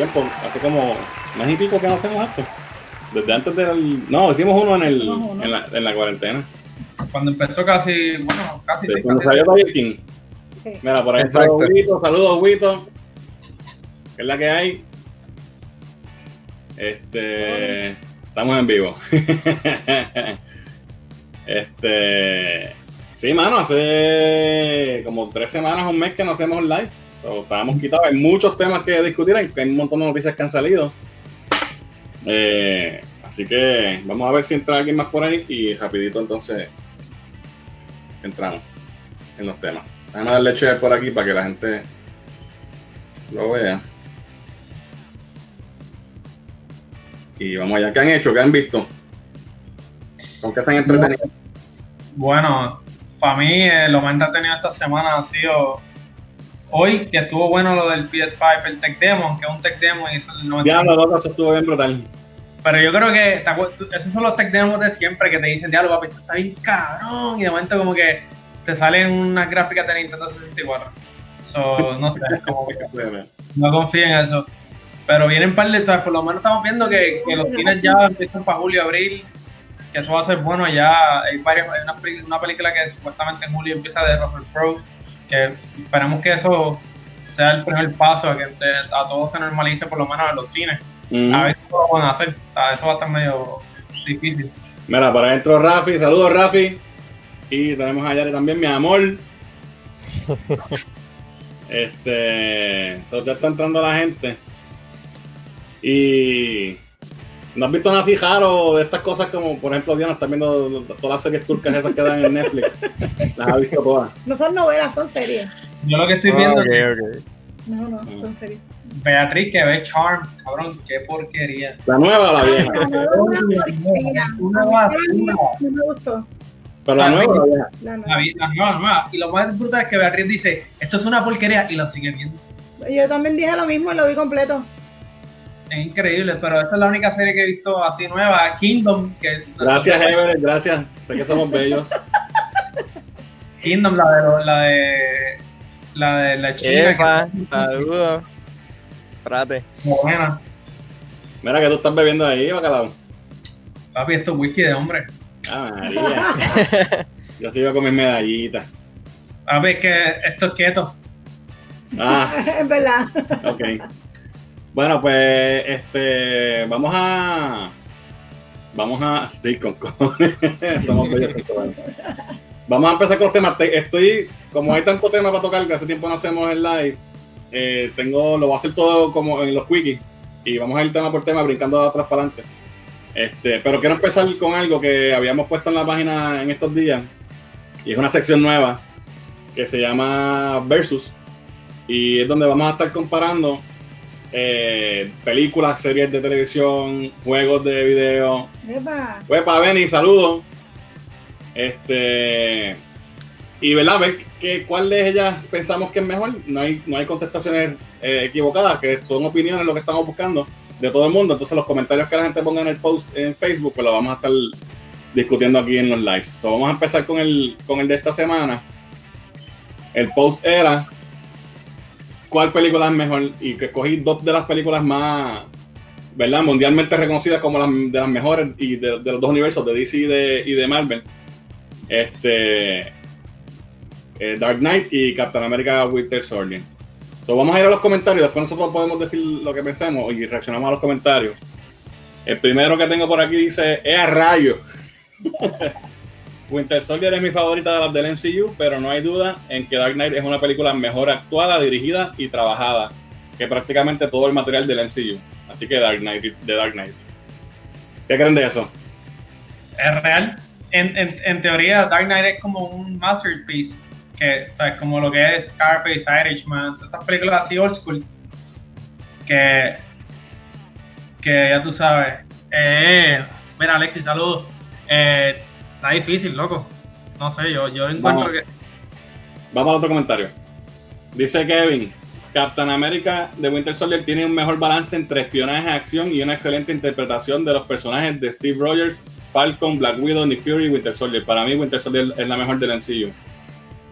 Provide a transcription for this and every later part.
tiempo, hace como más y pico que no hacemos esto. Desde antes del. No, hicimos uno en, el, En, la, en la cuarentena. Cuando empezó casi, bueno, casi. Sí, cuando salió Tiger King. Sí. Mira, por ahí está Huito. Saludos, Huito. ¿Qué es la que hay? Este. Estamos en vivo. este. Sí, mano, hace como tres semanas, un mes que no hacemos live. Estábamos quitados. Hay muchos temas que discutir, hay, un montón de noticias que han salido. Eh, así que vamos a ver si entra alguien más por ahí y rapidito entonces entramos en los temas. Déjame darle share por aquí para que la gente lo vea. Y vamos allá. ¿Qué han hecho? ¿Qué han visto? ¿Con qué están entretenidos? Bueno, para mí eh, lo más entretenido esta semana ha sido hoy, que estuvo bueno lo del PS5, el Tech Demo, que es un Tech Demo y eso no Ya, lo eso estuvo bien brutal. Pero yo creo que esos son los Tech Demos de siempre que te dicen, diablo, papi, esto está bien cabrón. Y de momento como que te salen unas gráficas de Nintendo 64. So, no sé, como que no confío en eso. Pero vienen par de, por lo menos estamos viendo que, que los cines ya empiezan para julio, abril que eso va a ser bueno ya. Hay, varios, hay una, película que supuestamente en julio empieza de Russell Pro, que esperamos que eso sea el primer paso, a que a todo se normalice por lo menos en los cines. A ver cómo van a hacer. Eso va a estar medio difícil. Mira, para adentro Rafi, saludos Rafi. Y tenemos a Yare también, mi amor. este, so ya está entrando la gente. Y ¿No has visto nada así raro de estas cosas como, por ejemplo, Diana está viendo todas las series turcas esas que dan en Netflix? Las ha visto todas. No son novelas, son series. Yo lo que estoy viendo. No, no, son series. Beatriz que ve Charm, cabrón, qué porquería. La nueva o la vieja. Una basura. No me gustó. Pero la, nueva o la vieja. La nueva. La, nueva, la nueva. Y lo más brutal es que Beatriz dice, esto es una porquería y lo sigue viendo. Yo también dije lo mismo y lo vi completo es increíble, pero esta es la única serie que he visto así nueva, Kingdom. Que gracias, Everett, gracias. Sé que somos bellos. Kingdom, la de la de la de la chica. saludos. Frate. Buena. Mira que tú estás bebiendo ahí, bacalao. Papi, esto es whisky de hombre. Ah, María. Yo sigo con mis medallitas. Papi, es que esto es keto. Ah. es verdad. Ok. Bueno, pues este vamos a vamos a sí, con Vamos a empezar con los temas. Estoy, como hay tanto tema para tocar que hace tiempo no hacemos el live, eh, tengo, lo voy a hacer todo como en los quickies y vamos a ir tema por tema brincando de atrás para adelante. Este, pero quiero empezar con algo que habíamos puesto en la página en estos días y es una sección nueva que se llama Versus y es donde vamos a estar comparando eh, películas, series de televisión, juegos de video. Huepa, Benny, saludos. Este. Y verdad, ver que, cuál de ellas pensamos que es mejor. No hay, no hay contestaciones eh, equivocadas, que son opiniones lo que estamos buscando de todo el mundo. Entonces, los comentarios que la gente ponga en el post en Facebook, pues lo vamos a estar discutiendo aquí en los lives. vamos a empezar con el, con el de esta semana. El post era cuál película es mejor y que escogí dos de las películas más, ¿verdad? Mundialmente reconocidas como las, de las mejores y de, los dos universos, de DC y de, y de Marvel. Este. Eh, Dark Knight y Captain America Winter Soldier. So, vamos a ir a los comentarios, después nosotros podemos decir lo que pensemos y reaccionamos a los comentarios. El primero que tengo por aquí dice, es a rayo. Winter Soldier es mi favorita de las del MCU, pero no hay duda en que Dark Knight es una película mejor actuada, dirigida y trabajada que prácticamente todo el material del MCU. Así que Dark Knight, de Dark Knight. ¿Qué creen de eso? Es real. En, teoría, Dark Knight es como un masterpiece, que es como lo que es Scarface, Irishman, todas estas películas así old school, que, que ya tú sabes. Eh, mira, Alexis, saludos. Eh, Está difícil, loco. No sé, yo, yo encuentro que. Vamos al otro comentario. Dice Kevin. Captain America de Winter Soldier tiene un mejor balance entre espionaje, acción y una excelente interpretación de los personajes de Steve Rogers, Falcon, Black Widow, Nick Fury y Winter Soldier. Para mí, Winter Soldier es la mejor del MCU.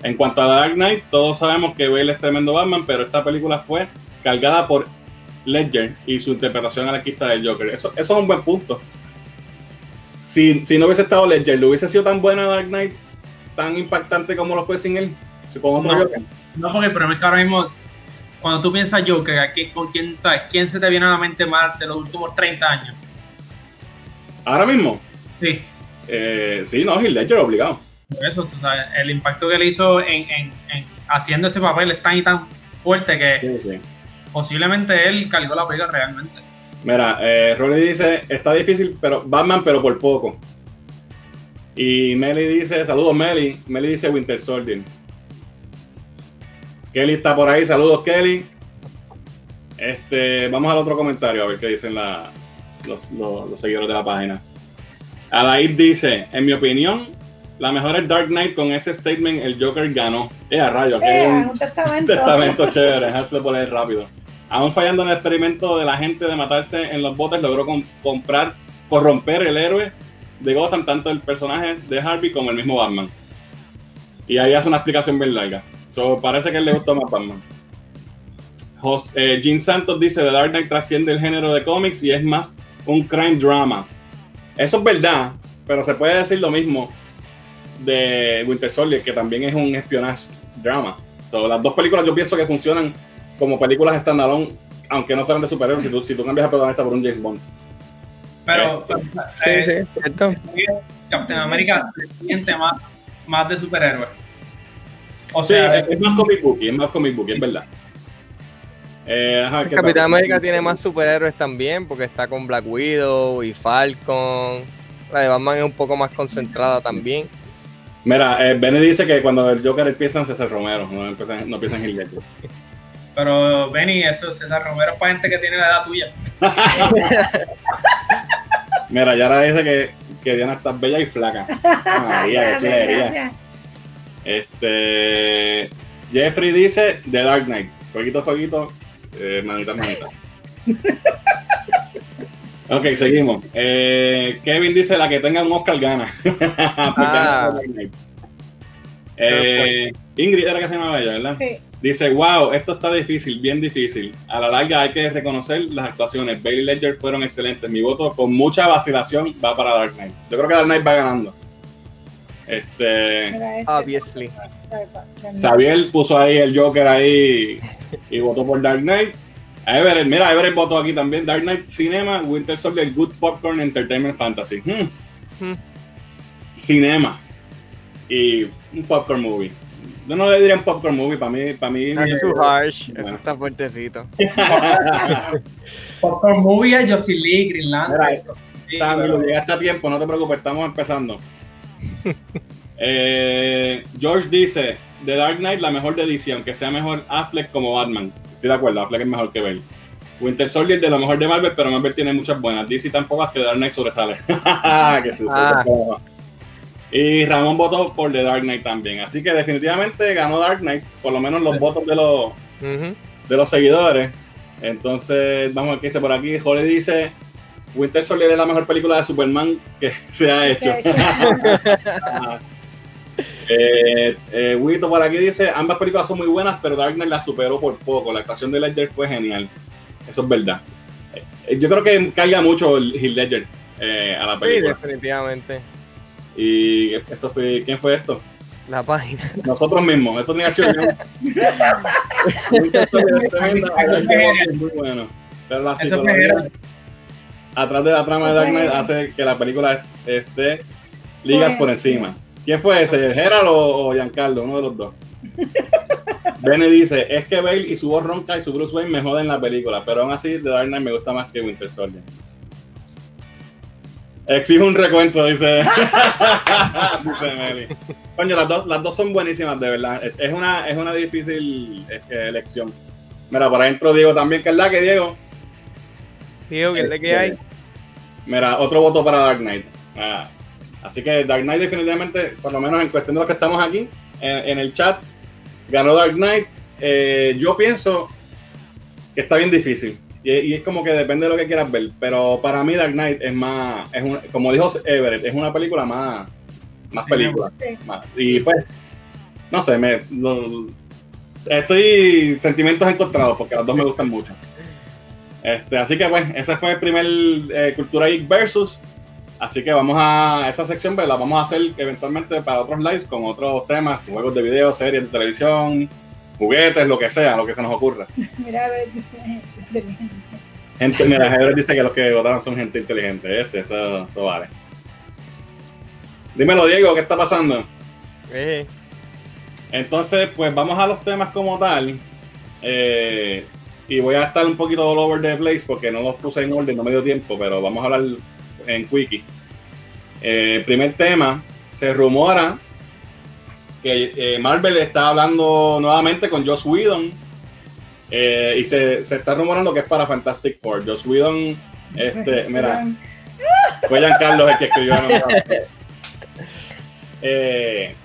En cuanto a Dark Knight, todos sabemos que Bale es tremendo Batman, pero esta película fue cargada por Ledger y su interpretación anarquista del Joker. Eso, eso es un buen punto. Si, si no hubiese estado Ledger, ¿le hubiese sido tan buena Dark Knight, tan impactante como lo fue sin él? Otro No. Joker. No, porque el problema es que ahora mismo, cuando tú piensas Joker, ¿a quién, con quién, sabes, ¿quién se te viene a la mente más de los últimos 30 años? Ahora mismo, Sí, eh, sí, no, Heath Ledger obligado. por eso, tú sabes, el impacto que le hizo en, en- en haciendo ese papel es tan y tan fuerte que Sí, sí. posiblemente él cargó la pega realmente. Mira, eh, Rolly dice, está difícil, pero Batman, pero por poco. Y Meli dice, saludos Meli. Meli dice Winter Soldier. Kelly está por ahí, saludos Kelly. Este, vamos al otro comentario a ver qué dicen la- los, los- los seguidores de la página. Adaid dice, en mi opinión, la mejor es Dark Knight con ese statement, el Joker ganó. Eh, a rayo, que Eh, un- un testamento. testamento chévere, poner rápido. Aún fallando en el experimento de la gente de matarse en los botes, logró com- comprar, corromper el héroe de Gotham, tanto el personaje de Harvey como el mismo Batman. Y ahí hace una explicación bien larga. So, parece que él le gustó más Batman. Jos- eh, Gene Santos dice: The Dark Knight trasciende el género de cómics y es más un crime drama. Eso es verdad, pero se puede decir lo mismo de Winter Soldier, que también es un espionage drama. So, las dos películas yo pienso que funcionan como películas standalone, aunque no fueran de superhéroes, si tú, si tú cambias a protagonista por un James Bond. Pero Sí, eh, sí, cierto. Captain America se siente más, más de superhéroe. O Sí, sea, es, es más comic book, es más comic book, es verdad. Eh, ajá, ¿qué Capitán tal? América tiene más superhéroes también, porque está con Black Widow y Falcon. La de Batman es un poco más concentrada también. Mira, eh, Benny dice que cuando el Joker empieza en César Romero, no empieza, no empieza en Ledger. pero Benny, eso César Romero es para gente que tiene la edad tuya. Mira, Yara dice que, que Diana está bella y flaca. María, qué. Este. Jeffrey dice The Dark Knight. Fueguito, fueguito. Eh, manita, manita. ok, seguimos. Eh, Kevin dice la que tenga un Oscar gana. Porque Ah. no es The Dark Knight. Eh, Ingrid era que se llamaba ella, ¿verdad? Sí. Dice, wow, esto está difícil, bien difícil. A la larga hay que reconocer las actuaciones. Bailey Ledger fueron excelentes. Mi voto con mucha vacilación va para Dark Knight. Yo creo que Dark Knight va ganando. Este, Obviously. Xavier puso ahí el Joker ahí y votó por Dark Knight. Everett, mira, Everett votó aquí también. Dark Knight Cinema, Winter Soldier, Good Popcorn Entertainment Fantasy. Hmm. Hmm. Cinema. Y un popcorn movie. Yo no le diría un popcorn movie, para mí, para mí. That's too harsh. Eso está fuertecito. Popcorn Movie es Justin Lee, Green Lantern. Sí, Sammy, pero- lo llegaste a tiempo, no te preocupes, estamos empezando. Eh, George dice, The Dark Knight, la mejor de DC, aunque sea mejor Affleck como Batman. Estoy de acuerdo, Affleck es mejor que Bale. Winter Soldier de lo mejor de Marvel, pero Marvel tiene muchas buenas. DC tan pocas que The Dark Knight sobresale. que sucio, Ah. Y Ramón votó por The Dark Knight también. Así que definitivamente ganó Dark Knight, por lo menos los votos de los, de los seguidores. Entonces, vamos a ver qué dice por aquí. Jorge dice: Winter Soldier es la mejor película de Superman que se ha hecho. eh, eh, Wito por aquí dice: Ambas películas son muy buenas, pero Dark Knight la superó por poco. La actuación de Ledger fue genial. Eso es verdad. Eh, yo creo que caiga mucho el Heath Ledger eh, a la Sí, película. definitivamente. Y esto fue: ¿quién fue esto? La página. Nosotros mismos. Esto tenía es muy bueno. Pero la psicología- atrás de la trama de Dark Knight hace que la película esté ligas por encima. ¿Quién fue ese? ¿Gerald o, o Giancarlo? Uno de los dos. Benny dice, es que Bale y su voz ronca y su Bruce Wayne me joden la película, pero aún así The Dark Knight me gusta más que Winter Soldier. Exijo un recuento, dice, dice Meli. Coño, las dos, las dos son buenísimas, de verdad. Es- una, es una difícil eh, elección. Mira, por adentro Diego también, que es la que Diego. Digo, ¿qué es lo que hay? Mira, otro voto para Dark Knight. Ah, así que Dark Knight definitivamente, por lo menos en cuestión de los que estamos aquí, en, en el chat, ganó Dark Knight. Eh, yo pienso que está bien difícil. Y, y es como que depende de lo que quieras ver. Pero para mí Dark Knight es más, es un- como dijo Everett, es una película más, más Sí, película. sí. Más- y pues, no sé, me, lo- estoy sentimientos encontrados porque las dos me gustan mucho. Este, así que pues, ese fue el primer eh, Cultura Geek Versus. Así que vamos a esa sección, pues, la vamos a hacer eventualmente para otros lives con otros temas, juegos de video, series de televisión, juguetes, lo que sea, lo que se nos ocurra. Mira, a ver. Gente, mira, Heber dice que los que votaron son gente inteligente, este, eso, eso vale. Dímelo, Diego, ¿qué está pasando? Eh, Entonces, pues vamos a los temas como tal. Eh, y voy a estar un poquito all over the place porque no los puse en orden, no me dio tiempo, pero vamos a hablar en quickie. Eh, primer tema, se rumora que eh, Marvel está hablando nuevamente con Joss Whedon eh, y se, se está rumorando que es para Fantastic Four. Joss Whedon, este, mira, fue Giancarlo el que escribió la novela. Eh,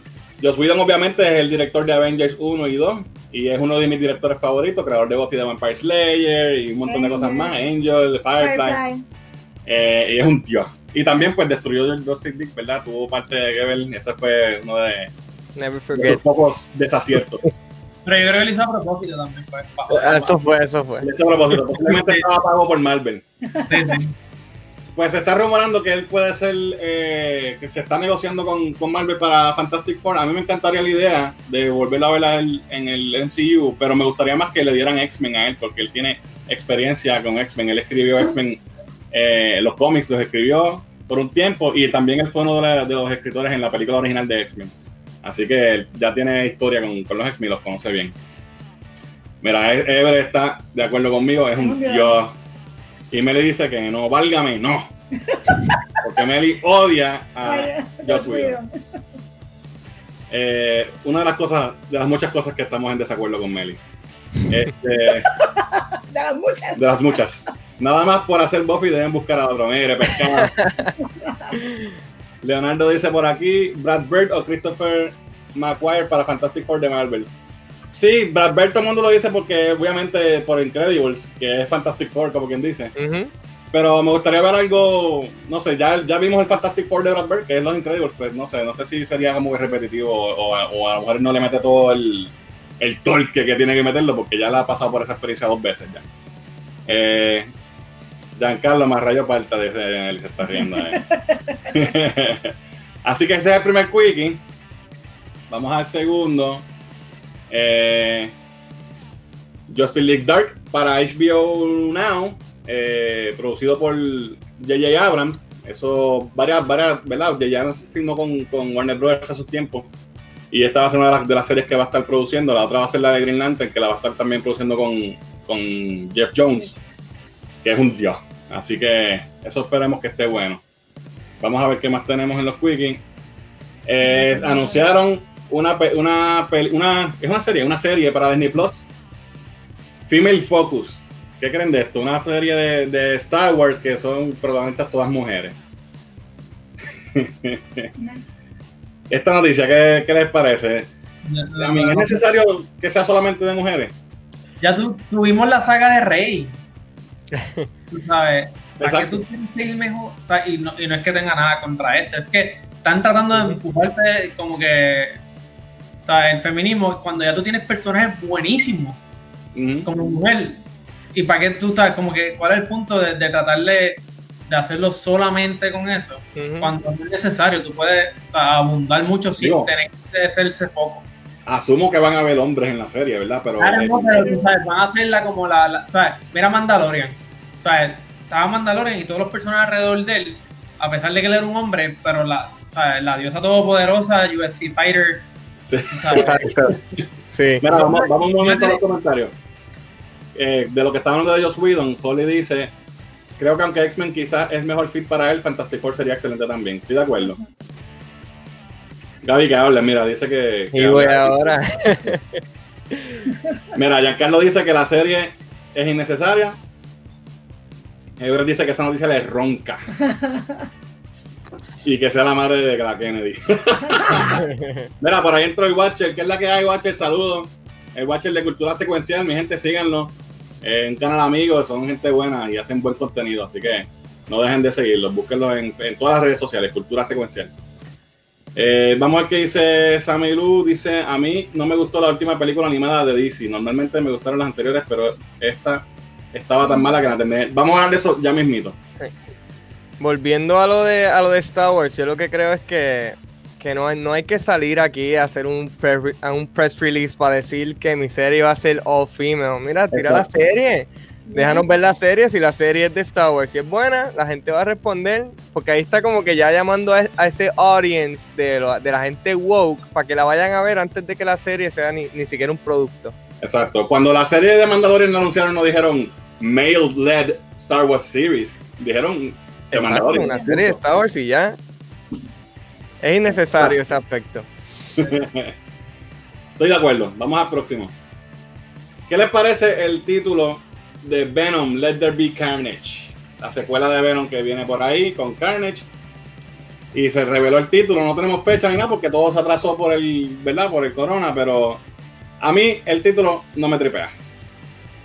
Joss Whedon obviamente es el director de Avengers 1 y 2 y es uno de mis directores favoritos, creador de Buffy the Vampire Slayer y un montón de cosas más, Angel, Firefly, Firefly. eh, y es un tío. Y también pues destruyó Justice League, ¿verdad? Tuvo parte de Gebel, ese fue uno de, never forget. pocos desaciertos. Pero yo creo que lo hizo a propósito también. Fue, bajo- Ah, Eso fue, eso fue. Ese propósito, posiblemente estaba pago por Marvel. Sí, sí. Pues se está rumorando que él puede ser, eh, que se está negociando con, con Marvel para Fantastic Four. A mí me encantaría la idea de volverlo a ver a él en el MCU, pero me gustaría más que le dieran X-Men a él, porque él tiene experiencia con X-Men. Él escribió X-Men, eh, los cómics los escribió por un tiempo y también él fue uno de, la- de los escritores en la película original de X-Men. Así que ya tiene historia con, con los X-Men los conoce bien. Mira, E- Ever está de acuerdo conmigo, es un dios. Y Meli dice que no, válgame, no. Porque Meli odia a Joss. Whedon. Eh, una de las cosas, de las muchas cosas que estamos en desacuerdo con Meli. Este, De las muchas. de las muchas. Nada más por hacer Buffy deben buscar a otro. Mire, pescado. Leonardo dice por aquí, Brad Bird o Christopher McQuire para Fantastic Four de Marvel. Sí, Brad Bird todo el mundo lo dice porque obviamente por Incredibles, que es Fantastic Four, como quien dice. Pero me gustaría ver algo, no sé, ya, ya vimos el Fantastic Four de Brad Bird, que es Los Incredibles, pues no sé, no sé si sería como repetitivo o a lo mejor no le mete todo el, el torque que tiene que meterlo, porque ya la ha pasado por esa experiencia dos veces ya. Eh, Giancarlo Marrayo Parta dice, él se está riendo. eh. Así que ese es el primer quickie. Vamos al segundo. Eh, Justice League Dark para HBO Now, eh, producido por J.J. Abrams. Eso, varias, varias, ¿verdad? J.J. Abrams firmó con, con Warner Bros. hace sus tiempos. Y esta va a ser una de las, de las series que va a estar produciendo. La otra va a ser la de Green Lantern, que la va a estar también produciendo con, con Jeff Jones, que es un dios. Así que eso esperemos que esté bueno. Vamos a ver qué más tenemos en los quickies. Eh, anunciaron una, una, una, es una serie, una serie para Disney Plus. Female Focus. ¿Qué creen de esto? Una serie de, de Star Wars que son protagonistas todas mujeres. Esta noticia, ¿qué, qué les parece? Ya- A mí, ¿Es necesario que sea solamente de mujeres? Ya tu- tuvimos la saga de Rey. Tú sabes. ¿Para Exacto. tú quieres seguir mejor? O sea, y, no, y no es que tenga nada contra esto, es que están tratando de empujarte como que. O sea, el feminismo, cuando ya tú tienes personajes buenísimos como mujer, y para qué tú estás, como que, ¿cuál es el punto de, de tratar de, hacerlo solamente con eso? Cuando es necesario, tú puedes o sea, abundar mucho sin Digo. tener que ese foco. Asumo que van a haber hombres en la serie, ¿verdad? Pero Claro, eh, no, pero tú sabes, van a hacerla como la, la- ¿sabes? Mira Mandalorian. O sea, estaba Mandalorian y todos los personajes alrededor de él, a pesar de que él era un hombre, pero la, la diosa todopoderosa, UFC Fighter, sí. Mira, vamos, vamos un momento a los comentarios. Eh, de lo que está hablando de Joss Whedon, Holly dice: Creo que aunque X-Men quizás es mejor fit para él, Fantastic Four sería excelente también. Estoy de acuerdo. Gaby, que habla, mira, dice que. que Y voy habla. ahora. Mira, Giancarlo dice que la serie es innecesaria. Ever dice que esa noticia le ronca. y que sea la madre de la Kennedy. Mira, por ahí entró el Watcher. ¿Qué es la que hay, Watcher? Saludos. El Watcher de Cultura Secuencial. Mi gente, síganlo. Es un canal amigo, son gente buena y hacen buen contenido. Así que no dejen de seguirlos. Búsquenlos en, en todas las redes sociales. Cultura Secuencial. Eh, vamos a ver qué dice Sammy Lu. Dice: A mí no me gustó la última película animada de DC. Normalmente me gustaron las anteriores, pero esta estaba tan mala que la terminé. Vamos a hablar de eso ya mismito. Volviendo a lo de a lo de Star Wars, yo lo que creo es que, que no, hay, no hay que salir aquí a hacer un, pre- a un press release para decir que mi serie va a ser all female. Mira, tira la serie. Déjanos ver la serie. Si la serie es de Star Wars, si es buena, la gente va a responder. Porque ahí está como que ya llamando a, a ese audience de, lo- de la gente woke para que la vayan a ver antes de que la serie sea ni, ni siquiera un producto. Exacto. Cuando la serie de Mandalorian la anunciaron, no dijeron male-led Star Wars series. Dijeron Exacto, Mandalorian. una serie de Star Wars y ya. Es innecesario ese aspecto. Estoy de acuerdo. Vamos al próximo. ¿Qué les parece el título de Venom Let There Be Carnage? La secuela de Venom que viene por ahí con Carnage. Y se reveló el título. No tenemos fecha ni nada porque todo se atrasó por el, ¿verdad? Por el corona, pero a mí el título no me tripea.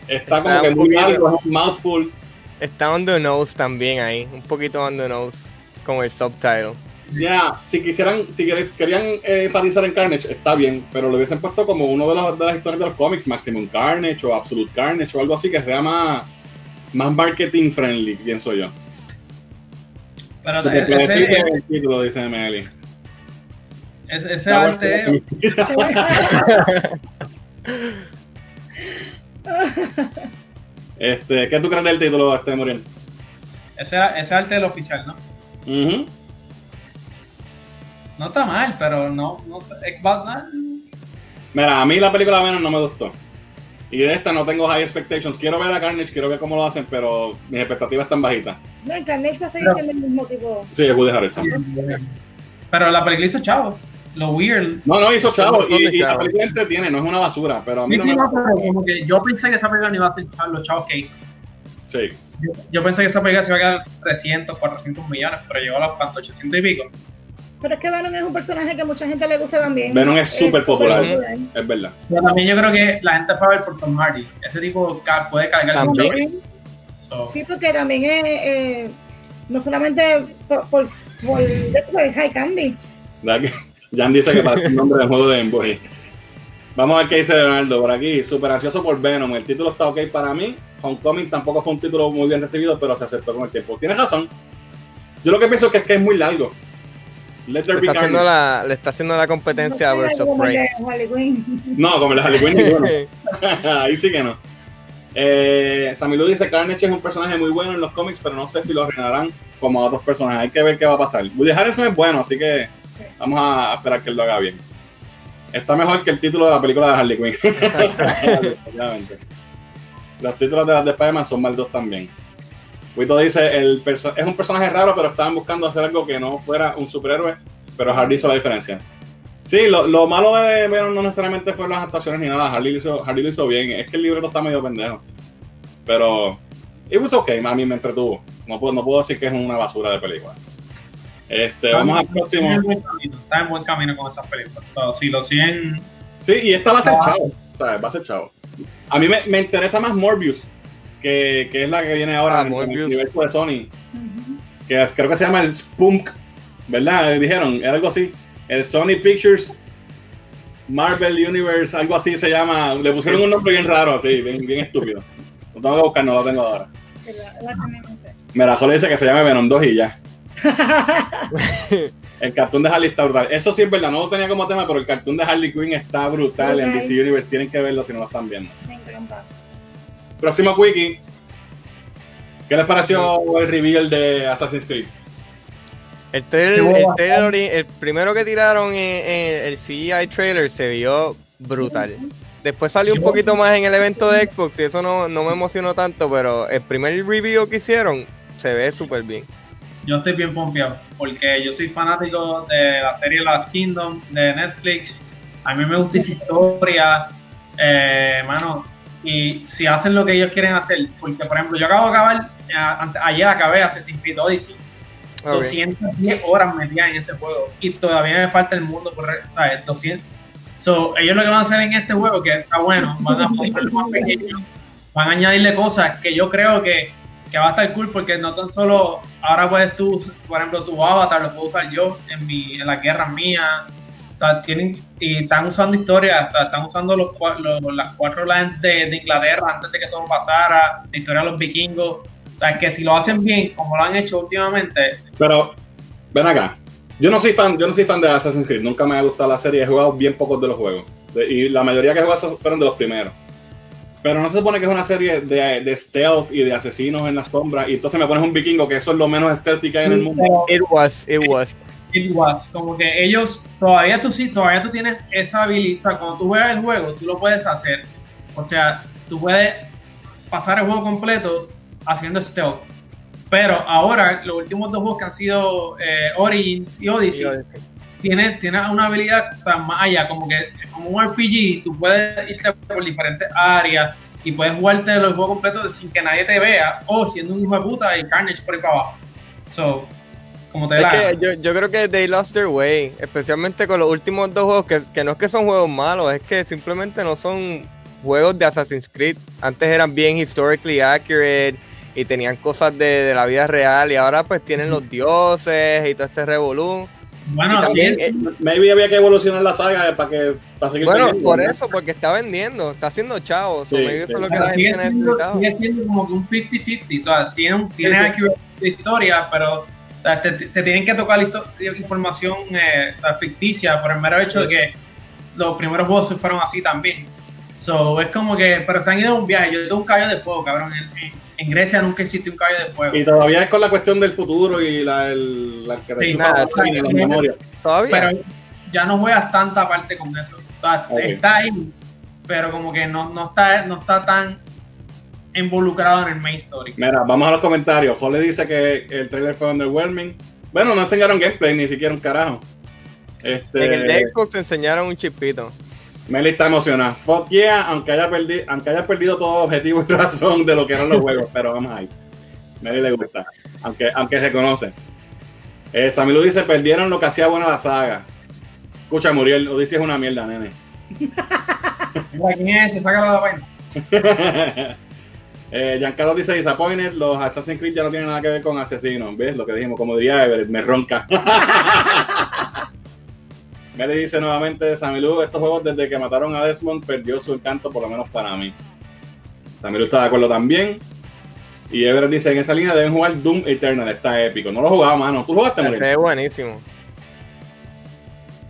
Está como Está que un muy largo, es un mouthful. Está on the nose también ahí, un poquito on the nose con el subtitle. Ya, si quisieran, si querían eh, enfatizar en Carnage, está bien, pero lo hubiesen puesto como uno de, los, de las historias de los cómics, Maximum Carnage o Absolute Carnage o algo así que sea más, más marketing friendly, pienso yo. Pero Super ese, plebiscito es el título, dice Meli. ese, ese arte, este, ¿Qué tú crees del título, este Muriel? ese, ese arte es el oficial, ¿no? Ujú. No está mal, pero no, no sé. Mira, a mí la película Venom no me gustó. Y de esta no tengo high expectations. Quiero ver a Carnage, quiero ver cómo lo hacen, pero mis expectativas están bajitas. No, el Carnage va a seguir siendo el mismo tipo. Sí, es Woody Harrelson. Pero la película hizo chavo. Lo weird. No, no, hizo chavo. Y, y la película entretiene, no es una basura, pero a mí Sí, no sí, me no, pero como que yo pensé que esa película no iba a ser chavo- los chavos que hizo. Sí. Yo, yo pensé que esa película se iba a quedar 300, 400 millones, pero llegó a los cuantos, 800 y pico. Pero es que Venom es un personaje que a mucha gente le gusta también. Venom es súper popular. popular. Es verdad. Pero también yo creo que la gente fue a ver por Tom Hardy. Ese tipo puede cargar mucho. También. So, Sí, porque también es, eh, no solamente por, por, por, por el High Candy. ¿Verdad que Jan dice que parece un nombre del juego de Game Boy. Vamos a ver qué dice Leonardo por aquí. Super ansioso por Venom. El título está ok para mí. Homecoming tampoco fue un título muy bien recibido, pero se aceptó con el tiempo. Tienes razón. Yo lo que pienso que es que es muy largo. Let Le there be está haciendo la, le está haciendo la competencia a No el Prey. de. No, como el de Harley Quinn, ninguno. Ahí sí que no. Eh, Samilu dice Carnage es un personaje muy bueno en los cómics, pero no sé si lo arruinarán como a otros personajes. Hay que ver qué va a pasar. Woody Harrelson es bueno, así que. Vamos a esperar que él lo haga bien. Está mejor que el título de la película de Harley Quinn. Obviamente. Los títulos de las de Spider-Man son maldos también. Wito dice, el es un personaje raro, pero estaban buscando hacer algo que no fuera un superhéroe, pero Hardy hizo la diferencia. Sí, lo, lo malo de Venom no necesariamente fueron las actuaciones ni nada. Hardy lo, hizo, Hardy lo hizo bien. Es que el libreto está medio pendejo. Pero. It was okay, a mí me entretuvo. No puedo, no puedo decir que es una basura de película. Este, vamos al Está próximo. en buen camino, está en buen camino con esas películas. Si lo siguen. Sí, y esta va a ser Ah. chavo. Va a ser chavo. A mí me, me interesa más Morbius, que, que es la que viene ahora Ah, en, en el universo de Sony. Que es- creo que se llama el Spunk, ¿verdad? Dijeron, era algo así. El Sony Pictures Marvel Universe, algo así se llama. Le pusieron un nombre bien raro, así, bien, bien estúpido. Lo tengo que buscar, no lo tengo ahora. La- la dice que se llama Venom 2 y ya. el cartoon de Harley está brutal. Eso sí es verdad, no lo tenía como tema, pero el cartoon de Harley Quinn está brutal en Ok. DC Universe. Tienen que verlo si no lo están viendo. Me encanta. Próximo Wiki. ¿Qué les pareció el reveal de Assassin's Creed? El, trailer, el, el primero que tiraron en, en el CGI trailer se vio brutal. Después salió un poquito más en el evento de Xbox y eso no, no me emocionó tanto, pero el primer review que hicieron se ve súper bien. Yo estoy bien pompeado porque yo soy fanático de la serie Last Kingdom de Netflix. A mí me gusta esa historia, eh, mano. Y si hacen lo que ellos quieren hacer, porque por ejemplo, yo acabo de acabar, eh, ante- ayer acabé Assassin's Creed Odyssey. Ok. 210 horas metidas en ese juego y todavía me falta el mundo por ¿sabes? 200 so, ellos lo que van a hacer en este juego que está bueno van a ponerlo más pequeño van a añadirle cosas que yo creo que, que va a estar cool porque no tan solo ahora puedes tú por ejemplo tu avatar lo puedo usar yo en mi en las guerras mías y están usando historias, están usando los, los- las cuatro lands de, Inglaterra antes de que todo pasara, la historia de los vikingos. O sea, que si lo hacen bien, como lo han hecho últimamente, Pero, ven acá. Yo no soy fan, yo no soy fan de Assassin's Creed. Nunca me ha gustado la serie. He jugado bien pocos de los juegos. Y la mayoría que he jugado fueron de los primeros. Pero no se supone que es una serie de, de stealth y de asesinos en las sombras. Y entonces me pones un vikingo, que eso es lo menos hay en el mundo. It was, it was. it was, como que ellos, todavía tú sí, todavía tú tienes esa habilidad, cuando tú juegas el juego, tú lo puedes hacer. O sea, tú puedes pasar el juego completo haciendo stealth. Pero ahora, los últimos dos juegos que han sido eh, Origins y Odyssey, tiene, tiene una habilidad sea, más allá, como que como un RPG, tú puedes irte por diferentes áreas y puedes jugarte los juegos completos sin que nadie te vea o siendo un hijo de puta y Carnage por ahí para abajo. So, como te Es la que yo, yo creo que they lost their way, especialmente con los últimos dos juegos, que, que no es que son juegos malos, es que simplemente no son juegos de Assassin's Creed. Antes eran bien historically accurate y tenían cosas de, de la vida real y ahora pues tienen los dioses y todo este revolú. Bueno, también, sí, eh, Maybe había que evolucionar la saga para que para seguir Bueno, vendiendo, por eso, porque está vendiendo, está haciendo chavos, Sí, so maybe sí. eso es lo que la sigue, gente sigue siendo como que un 50-50. o sea, Tiene, un- tiene Sí, sí. accurate de historia, pero o sea, te, te tienen que tocar información eh, ficticia por el mero hecho de que los primeros juegos se fueron así también. So, es como que, pero se han ido a un viaje. Yo tengo un caballo de fuego, cabrón. En, en- en Grecia nunca existe un caballo de fuego. Y todavía es con la cuestión del futuro y la, el, la que Sí, nada, la máquina y las memorias. Todavía. pero ya no juegas tanta parte con eso. O sea, está ahí, pero como que no, no, está, no está tan involucrado en el main story. Mira, vamos a los comentarios. Jole dice que el trailer fue underwhelming. Bueno, no enseñaron gameplay, ni siquiera un carajo. Este, en el de Xbox te enseñaron un chipito. Meli está emocionada. Fuck yeah, aunque haya, perdi aunque haya perdido todo objetivo y razón de lo que eran los juegos, pero vamos ahí. Meli le gusta, aunque, aunque se conoce. Eh, Samilu dice, perdieron lo que hacía buena la saga. Escucha, Muriel, Odyssey es una mierda, nene. ¿Quién es? Sácalo de la vaina. eh, Giancarlo dice, disappointed, los Assassin's Creed ya no tienen nada que ver con asesinos. ¿Ves lo que dijimos? Como diría Everett, me ronca. Meli dice nuevamente, Samilu, estos juegos desde que mataron a Desmond perdió su encanto, por lo menos para mí. Samilu está de acuerdo también. Y Everett dice, en esa línea deben jugar Doom Eternal, está épico. No lo jugaba, mano. ¿Tú jugaste, Muriel? ve buenísimo.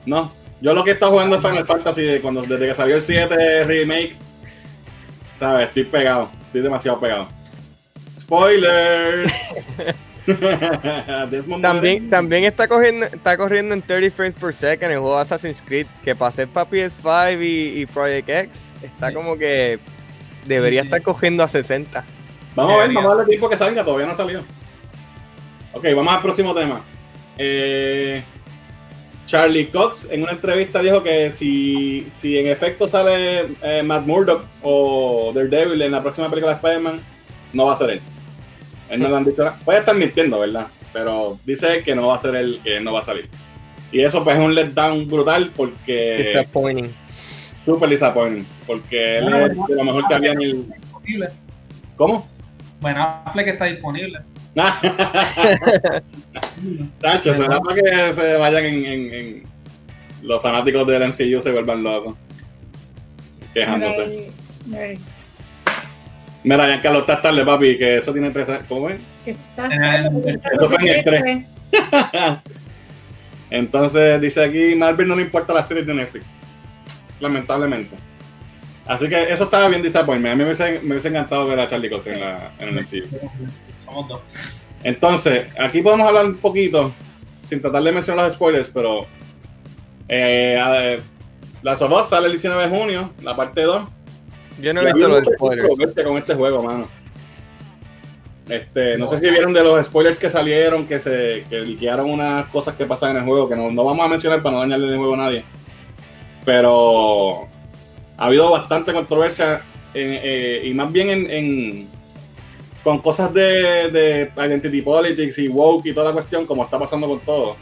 No. Yo lo que he estado jugando es Final Fantasy cuando, desde que salió el 7 remake. ¿Sabes? Estoy pegado. Estoy demasiado pegado. Spoilers. Desmond También, también está, cogiendo, está corriendo en 30 frames per second el juego de Assassin's Creed, que pasé para PS5 y, y Project X, está Sí. como que debería Sí, sí. estar cogiendo a 60. Vamos a ver, vamos a darle tiempo que salga, todavía no ha salido. Ok, vamos al próximo tema. Eh, Charlie Cox en una entrevista dijo que si, si en efecto sale eh, Matt Murdock o Daredevil en la próxima película de Spider-Man, no va a ser él. Él no le han dicho nada. Puede estar mintiendo, ¿verdad? Pero dice él que no va a ser él, que no va a salir. Y eso pues es un letdown brutal porque... Disappointing. Super disappointing. Porque él Bueno, es de lo mejor que había en el... Disponible. ¿Cómo? Bueno, Affleck está disponible. Tacho, será para que se vayan en, en- en- los fanáticos del MCU se vuelvan locos. Quejándose. Ay, ay, Mira, Giancarlo, estás tarde, papi, que eso tiene tres años. ¿Cómo es? que estás- Eh, Esto fue en el. Entonces dice aquí, Marvel no le importa las series de Netflix. Lamentablemente. Así que eso estaba bien disappointment. A mí me hubiese, me hubiese encantado ver a Charlie Cox en, la, en el MCU. Somos dos. Entonces, aquí podemos hablar un poquito, sin tratar de mencionar los spoilers, pero eh, a ver, Last of Us sale el 19 de junio, la parte 2. Yo no he visto los spoilers. con este juego, mano. Este, no sé si vieron de los spoilers que salieron, que se que liquearon unas cosas que pasan en el juego, que no, no vamos a mencionar para no dañarle el juego a nadie. Pero ha habido bastante controversia en- eh, y más bien en, en- con cosas de, de identity politics y woke y toda la cuestión, como está pasando con todo.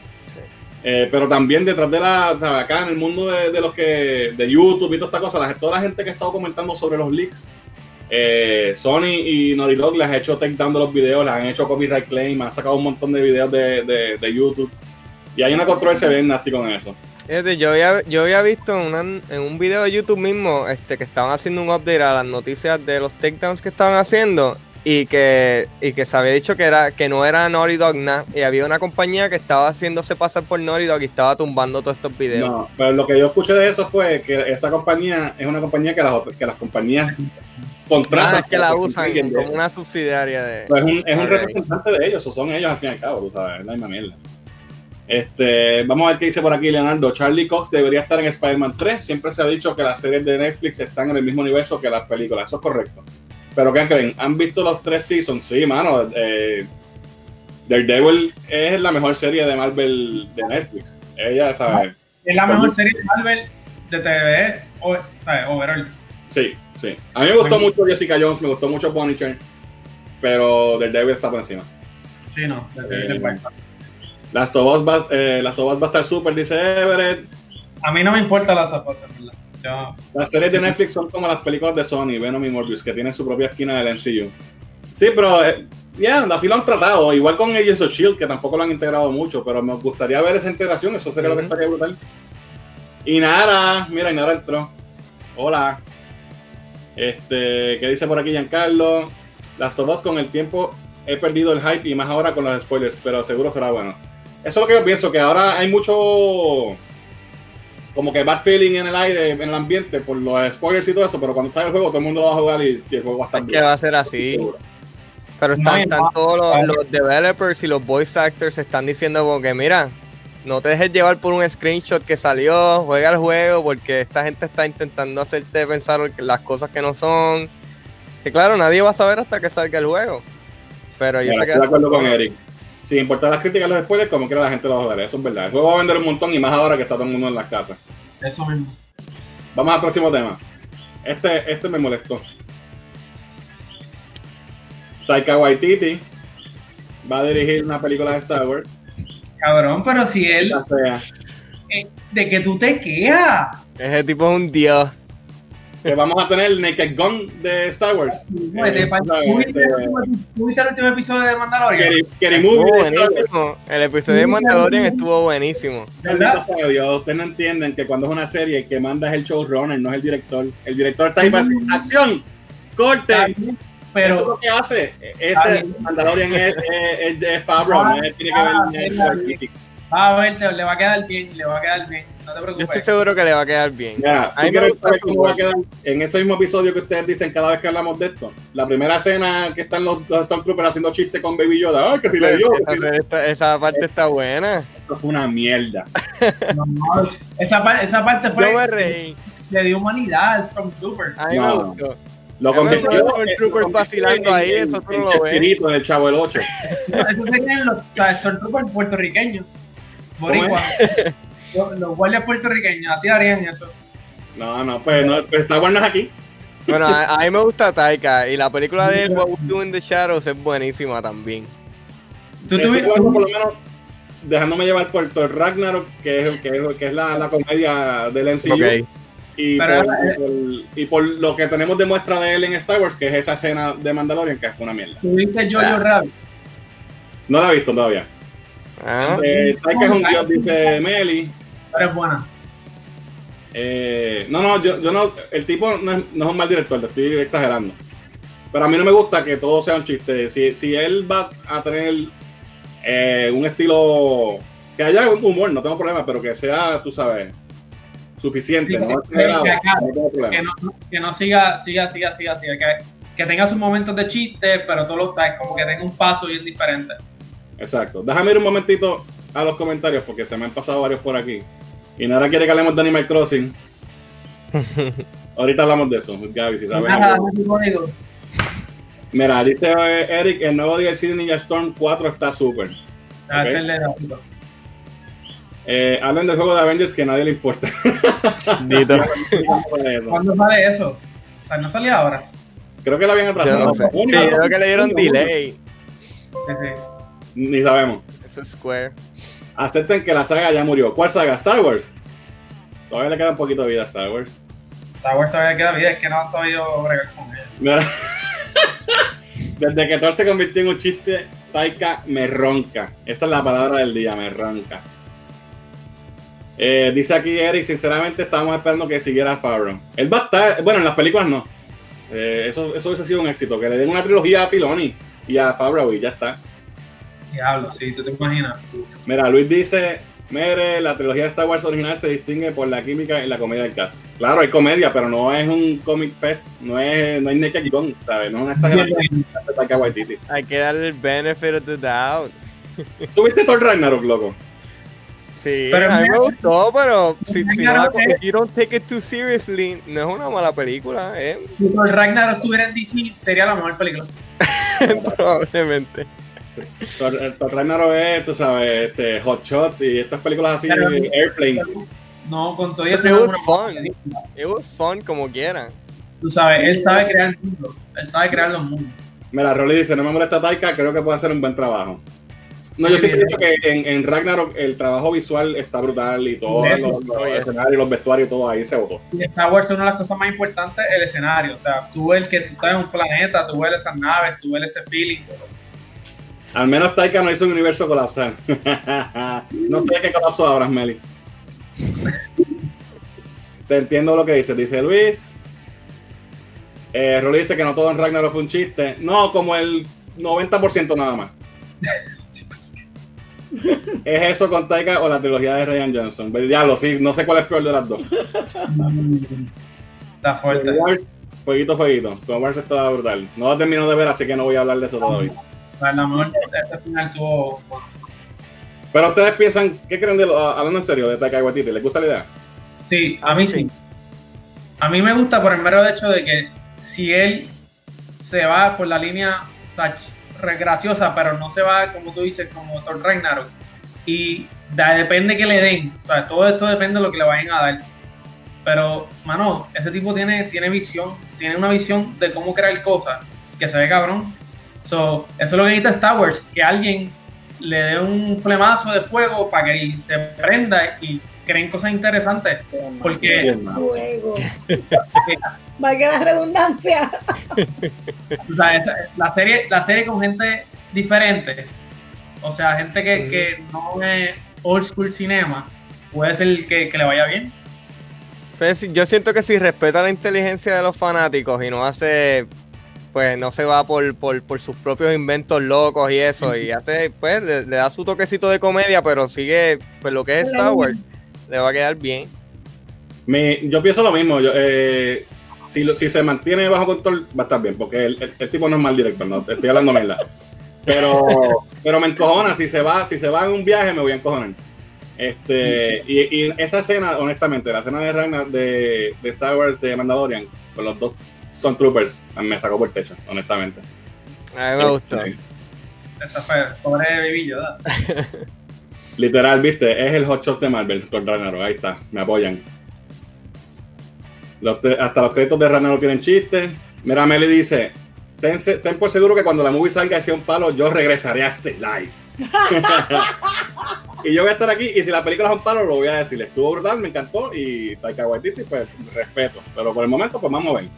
Eh, pero también detrás de la, acá en el mundo de, los que, de YouTube y toda esta cosa, la, toda la gente que ha estado comentando sobre los leaks, eh, Sony y Naughty Dog les ha hecho take down de los videos, les han hecho copyright claim, han sacado un montón de videos de, de- de YouTube. Y hay una controversia bien nasty con eso. Fíjate, yo había, yo había visto en, una- en un video de YouTube mismo este, que estaban haciendo un update a las noticias de los takedowns que estaban haciendo y que, y que se había dicho que, era, que no era Naughty Dog nada y había una compañía que estaba haciéndose pasar por Naughty Dog y estaba tumbando todos estos videos. No, pero lo que yo escuché de eso fue que esa compañía es una compañía que las, que las compañías contratan. Ah, es que la usan como una subsidiaria de... Pues es un, es un representante de ellos, o son ellos al fin y al cabo, tú sabes, es la misma mierda. Este, vamos a ver qué dice por aquí Leonardo. Charlie Cox debería estar en Spider-Man 3. Siempre se ha dicho que las series de Netflix están en el mismo universo que las películas. Eso es correcto. Pero ¿qué creen? ¿Han visto los tres seasons? Sí, mano. Eh, Daredevil es la mejor serie de Marvel de Netflix. Ella, ¿sabes? Es la mejor serie de Marvel de TV, o, ¿sabes? Overall. Sí, sí. A mí me gustó mucho Jessica Jones, me gustó mucho Punisher. Pero Daredevil está por encima. Sí, no. Eh, Las Tobas va, eh, va a estar súper, dice Everett. A mí no me importa la zapatos, en verdad. Las series de Netflix son como las películas de Sony, Venom y Morbius, que tienen su propia esquina del MCU. Sí, pero eh, ya, así lo han tratado. Igual con Agents of Shield, que tampoco lo han integrado mucho, pero me gustaría ver esa integración, eso sería lo que estaría brutal. Y Nara, mira, Nara entró. Hola. Este, ¿qué dice por aquí Giancarlo? Las todas con el tiempo he perdido el hype y más ahora con los spoilers, pero seguro será bueno. Eso es lo que yo pienso, que ahora hay mucho como que bad feeling en el aire, en el ambiente, por los spoilers y todo eso, pero cuando sale el juego todo el mundo lo va a jugar y, y el juego va a estar Es que va a ser así. Pero están, No, están no. todos los, los developers y los voice actors están diciendo como que mira, no te dejes llevar por un screenshot que salió, juega el juego porque esta gente está intentando hacerte pensar las cosas que no son. Que claro, nadie va a saber hasta que salga el juego. Pero yo Mira, sé que estoy de acuerdo con Eric. Sin importar las críticas los spoilers, como quiera la gente lo va a joder. Eso es verdad. El juego va a vender un montón y más ahora que está todo el mundo en las casas. eso mismo. Vamos al próximo tema. Este, este me molestó. Taika Waititi va a dirigir una película de Star Wars. Cabrón, pero si él. Eh, ¿De que tú te quejas? ese tipo es un dios. Que vamos a tener el Naked Gun de Star Wars. Eh, pa'l- ¿sabes? ¿Tú viste el Este, último- tú viste el último episodio de Mandalorian? Buenísimo. El episodio de Mandalorian estuvo buenísimo. Ustedes no entienden que cuando es una serie el que manda es el showrunner, no es el director. El director está ahí para decir, acción, corte. Pero eso es lo que hace. Está Ese bien. Mandalorian es, es, es no es- tiene que ver Ah, el va a ver, te- le va a quedar bien, le va a quedar bien. No te Yo estoy preocupes. seguro que le va a quedar bien. Mira, A ¿tú mí me gusta saber cómo va a quedar en ese mismo episodio que ustedes dicen cada vez que hablamos de esto? La primera escena que están los, los Stormtroopers haciendo chistes con Baby Yoda. ¡Ay, que si le dio! Esa, esa- esa parte está buena. Esto fue una mierda. No, no, esa, esa parte fue. Yo me reí. Le dio humanidad al Stormtrooper. A mí me No. gustó. Lo Ya convirtió Stormtroopers convirtió vacilando ahí, eso tú no lo ves. El Chavo el 8. Eso se creen los Stormtroopers puertorriqueños. Boricua. Los, los guardias puertorriqueños, así harían eso. No, no, pues, no, pues Star Wars no es aquí. Bueno, a, a mí me gusta Taika y la película de What We Do in the Shadows, es buenísima también. Tú, Estoy tuviste- por lo menos dejándome llevar por Thor Ragnarok, que es, que es, que es la, la comedia del MCU. Ok. Y, Pero- por, y por- y por lo que tenemos de muestra de él en Star Wars, que es esa escena de Mandalorian, que es una mierda. tuviste Jojo Ah. Rabbit. No la he visto todavía. Ah, Eh, Taika es un dios, dice Meli. Pero es buena. Eh, no, no, yo, yo no, el tipo no es, no es un mal director, lo estoy exagerando. Pero a mí no me gusta que todo sea un chiste. Si, si él va a tener eh, un estilo que haya un humor, no tengo problema, pero que sea, tú sabes, suficiente. Sí, no que- que no Que no, que no siga, siga, siga, siga, siga. Que, que tenga sus momentos de chiste, pero todo lo sabes, como que tenga un paso bien diferente. Exacto. Déjame ir un momentito a los comentarios porque se me han pasado varios por aquí. Y Nara quiere que hablemos de Animal Crossing. Ahorita hablamos de eso, Gaby, si sabes. Algo. Mira, dice eh, Eric, el nuevo DLC de Ninja Storm 4 está súper. A Ok. hacerle la- Eh, hablen del juego de Avengers que a nadie le importa. ¿Cuándo sale eso? O sea, no salía ahora. Creo que lo habían atrasado. no sé. Sí, creo que le dieron delay. Sí, sí. Ni sabemos. Es Square. Acepten que la saga ya murió. ¿Cuál saga? Star Wars. Todavía le queda un poquito de vida a Star Wars. Star Wars todavía queda vida, es que no han sabido bregar con ella. Mira. Desde que Thor se convirtió en un chiste, Taika me ronca. Esa es la palabra del día, me ronca. Eh, dice aquí Eric, sinceramente estábamos esperando que siguiera Favreau. Él va a estar, bueno, en las películas no. Eh, eso, eso hubiese sido un éxito, que le den una trilogía a Filoni y a Favreau y ya está. Diablo, sí, tú te imaginas. Uf. Mira, Luis dice, Mere, la trilogía de Star Wars original se distingue por la química y la comedia del cast. Claro, hay comedia, pero no es un comic fest, no es, no hay Naked Gun, ¿sabes? No es una exageración. Hay que darle el benefit of the doubt. ¿Tuviste Thor Ragnarok, loco? Sí, Pero a mí me gustó, pero si, si no if you don't take it too seriously, no es una mala película, ¿eh? Si el Ragnarok estuviera en DC, sería la mejor película. Probablemente. Thor, eh, Thor Ragnarok es, tú sabes, este, Hot Shots y estas películas así, Pero- Airplane. No, con todo eso. It was fun. It was fun como quiera. Tú sabes, él sabe crear el mundo. Él sabe crear los mundos. Mira, Rolly dice, no me molesta Taika, creo que puede hacer un buen trabajo. No, yo siempre he dicho que en, en Ragnarok el trabajo visual está brutal y todo, Eso, los, los oye. escenarios, los vestuarios, todo ahí se votó. Y Star Wars es una de las cosas más importantes, el escenario. O sea, tú ves que tú estás en un planeta, tú ves esas naves, tú ves ese feeling. Al menos Taika no hizo un universo colapsar. no sé qué colapsó ahora, Meli. Te entiendo lo que dice, dice Luis. Eh, Rolly dice que no todo en Ragnarok fue un chiste. No, como el 90% nada más. ¿Es eso con Taika o la trilogía de Ryan Johnson? Diablo, sí, no sé cuál es peor de las dos. Está fuerte. Fueguito, fueguito. Wars estaba brutal. No lo termino de ver, así que no voy a hablar de eso todavía. A lo mejor este final tuvo. Pero ustedes piensan, ¿qué creen de lo, hablando en serio de Taika Waititi? ¿Les gusta la idea? Sí, a mí sí. A mí me gusta por el mero hecho de que si él se va por la línea touch, re- graciosa, pero no se va, como tú dices, como Thor Ragnarok, y da- depende que le den, o sea, todo esto depende de lo que le vayan a dar. Pero, mano, ese tipo tiene, tiene visión, tiene una visión de cómo crear cosas, que se ve cabrón. So, eso es lo que necesita Star Wars, que alguien le dé un flemazo de fuego para que se prenda y creen cosas interesantes. Porque. Valga la redundancia. O sea, esa- la serie, la serie con gente diferente, o sea, gente que, que no es old school cinema, puede ser que, que le vaya bien. Pues, yo siento que si respeta la inteligencia de los fanáticos y no hace, pues no se va por, por, por sus propios inventos locos y eso, y hace, pues le, le da su toquecito de comedia, pero sigue, pues lo que es Star Wars, le va a quedar bien. Mi- yo pienso lo mismo. Yo, eh, si, lo- si se mantiene bajo control, va a estar bien, porque el, el- el tipo no es mal director, no estoy hablando mierda. Pero, pero me encojona, si se va, si se va en un viaje, me voy a encojonar. Este, y, y esa escena, honestamente, la escena de Ragnar de, de Star Wars de Mandalorian, con los dos Stormtroopers, me sacó por el techo, honestamente. A mí me gustó. Esa fue, pobre Baby Yoda. Literal, viste, es el hot shot de Marvel con Ragnarok, ahí está, me apoyan. Los hasta los créditos de Ragnarok tienen chistes. Mira, Meli dice, ten, se- ten por seguro que cuando la movie salga y sea un palo, yo regresaré a este live. y yo voy a estar aquí y si la película es un palo, lo voy a decir. Estuvo brutal, me encantó y Taika Waititi, pues respeto. Pero por el momento, pues vamos a ver.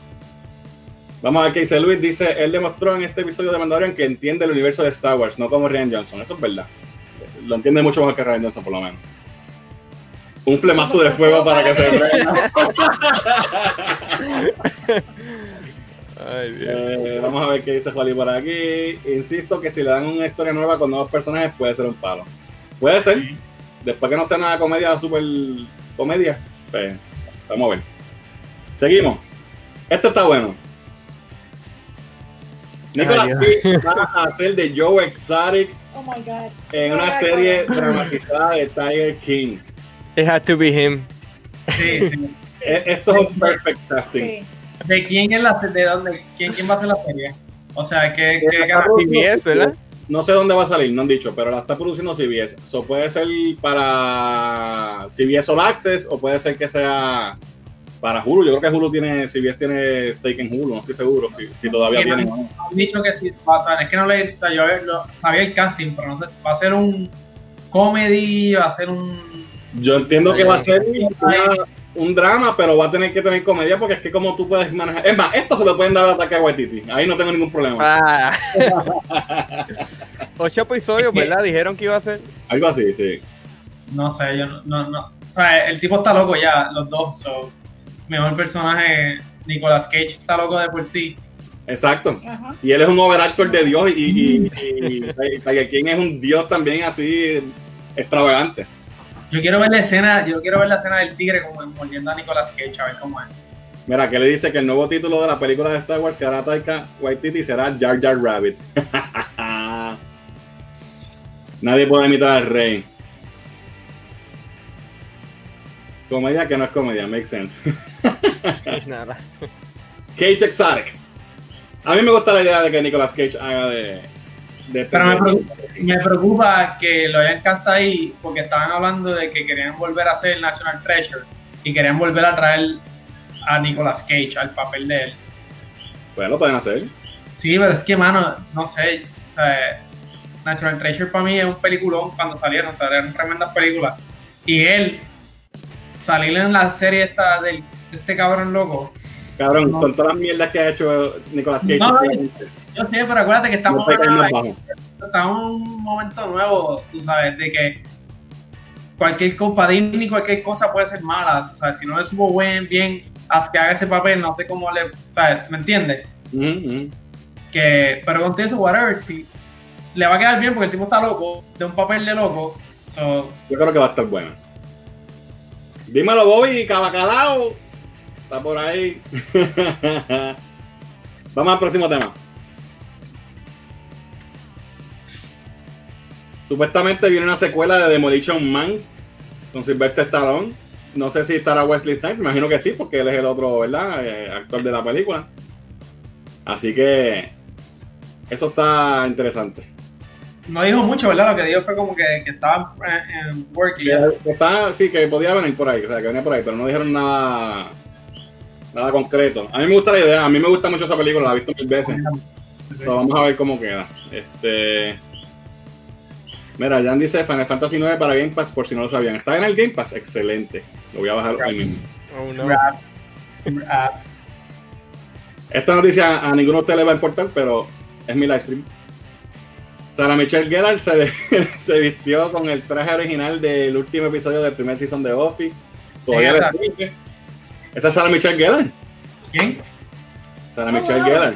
Vamos a ver qué dice Luis. Dice, él demostró en este episodio de Mandalorian que entiende el universo de Star Wars, no como Ryan Johnson. Eso es verdad. Lo entiende mucho mejor que Ryan Johnson, por lo menos. Un flemazo de fuego para que se prenda. Ay, Dios. Eh, vamos a ver qué dice Juan por aquí. Insisto que si le dan una historia nueva con nuevos personajes puede ser un palo. Puede ser. Después que no sea nada comedia, super comedia. Pues, vamos a ver. Seguimos. Esto está bueno. Nicolas Cage va a hacer de Joe Exotic Oh my God. en una serie dramatizada de Tiger King. It had to be him. Sí, sí. E- Esto es un perfect casting. Sí. ¿De quién es la de dónde? ¿Quién, quién va a hacer la serie? O sea, ¿qué, qué CBS, ¿verdad? No sé dónde va a salir, no han dicho, pero la está produciendo CBS. Eso puede ser para CBS All Access o puede ser que sea para Hulu. Yo creo que Hulu tiene, CBS tiene stake en Hulu, no estoy seguro si, si todavía Tiene- han dicho que sí, o sea, es que no le, yo lo- sabía el casting, pero no sé, va a ser un comedy, va a ser un... Yo entiendo que va a ser una- un drama, pero va a tener que tener comedia porque es que como tú puedes manejar. Es más, esto se lo pueden dar a ataque a Waititi. Ahí no tengo ningún problema. Ah. Ocho episodios, ¿verdad? Dijeron que iba a ser. Algo así, sí. No sé, yo no, no, no. o sea, el tipo está loco ya, los dos. So, mejor personaje, Nicolas Cage está loco de por sí. Exacto. Ajá. Y él es un overactor de Dios y, y, y, y Tiger King es un Dios también así extravagante. Yo quiero ver la escena, yo quiero ver la escena del tigre como mordiendo a Nicolas Cage, a ver cómo es. Mira, que le dice que el nuevo título de la película de Star Wars que hará Taika Waititi será Jar Jar Rabbit. Nadie puede imitar al rey. Comedia que no es comedia, makes sense. Nada. Cage Exotic. A mí me gusta la idea de que Nicolas Cage haga de. de Pero me preocupa, me preocupa que lo hayan castado ahí porque estaban hablando de que querían volver a hacer National Treasure y querían volver a traer a Nicolas Cage al papel de él. Pues lo pueden hacer. Sí, pero es que, mano, no sé. O sea, National Treasure para mí es un peliculón cuando salieron, o sea, eran tremendas películas. Y él, salir en la serie esta del, de este cabrón loco. Cabrón, No. con todas las mierdas que ha hecho Nicolas Cage. No, Yo sé, pero acuérdate que no estamos, más en, un momento nuevo, tú sabes, de que cualquier cosa, Disney, cualquier cosa puede ser mala. Tú sabes, si no le supo buen, bien, haz que haga ese papel, no sé cómo le. ¿sabes? ¿Me entiendes? Ujú, ujú. que pero con eso whatever si le va a quedar bien porque el tipo está loco de un papel de loco so, Yo creo que va a estar bueno. Dímelo, Bobby, Cabacalao. Está por ahí. Vamos al próximo tema. Supuestamente viene una secuela de Demolition Man con Sylvester Stallone. No sé si estará Wesley Snipes, me imagino que sí, porque él es el otro, ¿verdad? Eh, actor de la película. Así que eso está interesante. No dijo mucho verdad lo que dijo fue como que, que estaba en, en work y ya. Que está, sí, que podía venir por ahí, o sea, que venía por ahí, pero no dijeron nada, nada concreto. A mí me gusta la idea, a mí me gusta mucho esa película, la he visto mil veces. So, vamos a ver cómo queda. Este. Mira, Jan dice Final Fantasy 9 para Game Pass, por si no lo sabían. ¿Está en el Game Pass? Excelente. Lo voy a bajar hoy mismo. Oh, no. Rap, rap. Esta noticia a ninguno de ustedes le va a importar, pero es mi live stream. Sarah Michelle Gellar se, se vistió con el traje original del último episodio del primer season de Buffy. Todavía Esa. Esa es Sarah Michelle Gellar. ¿quién? Sarah Oh, Michelle wow. Gellar.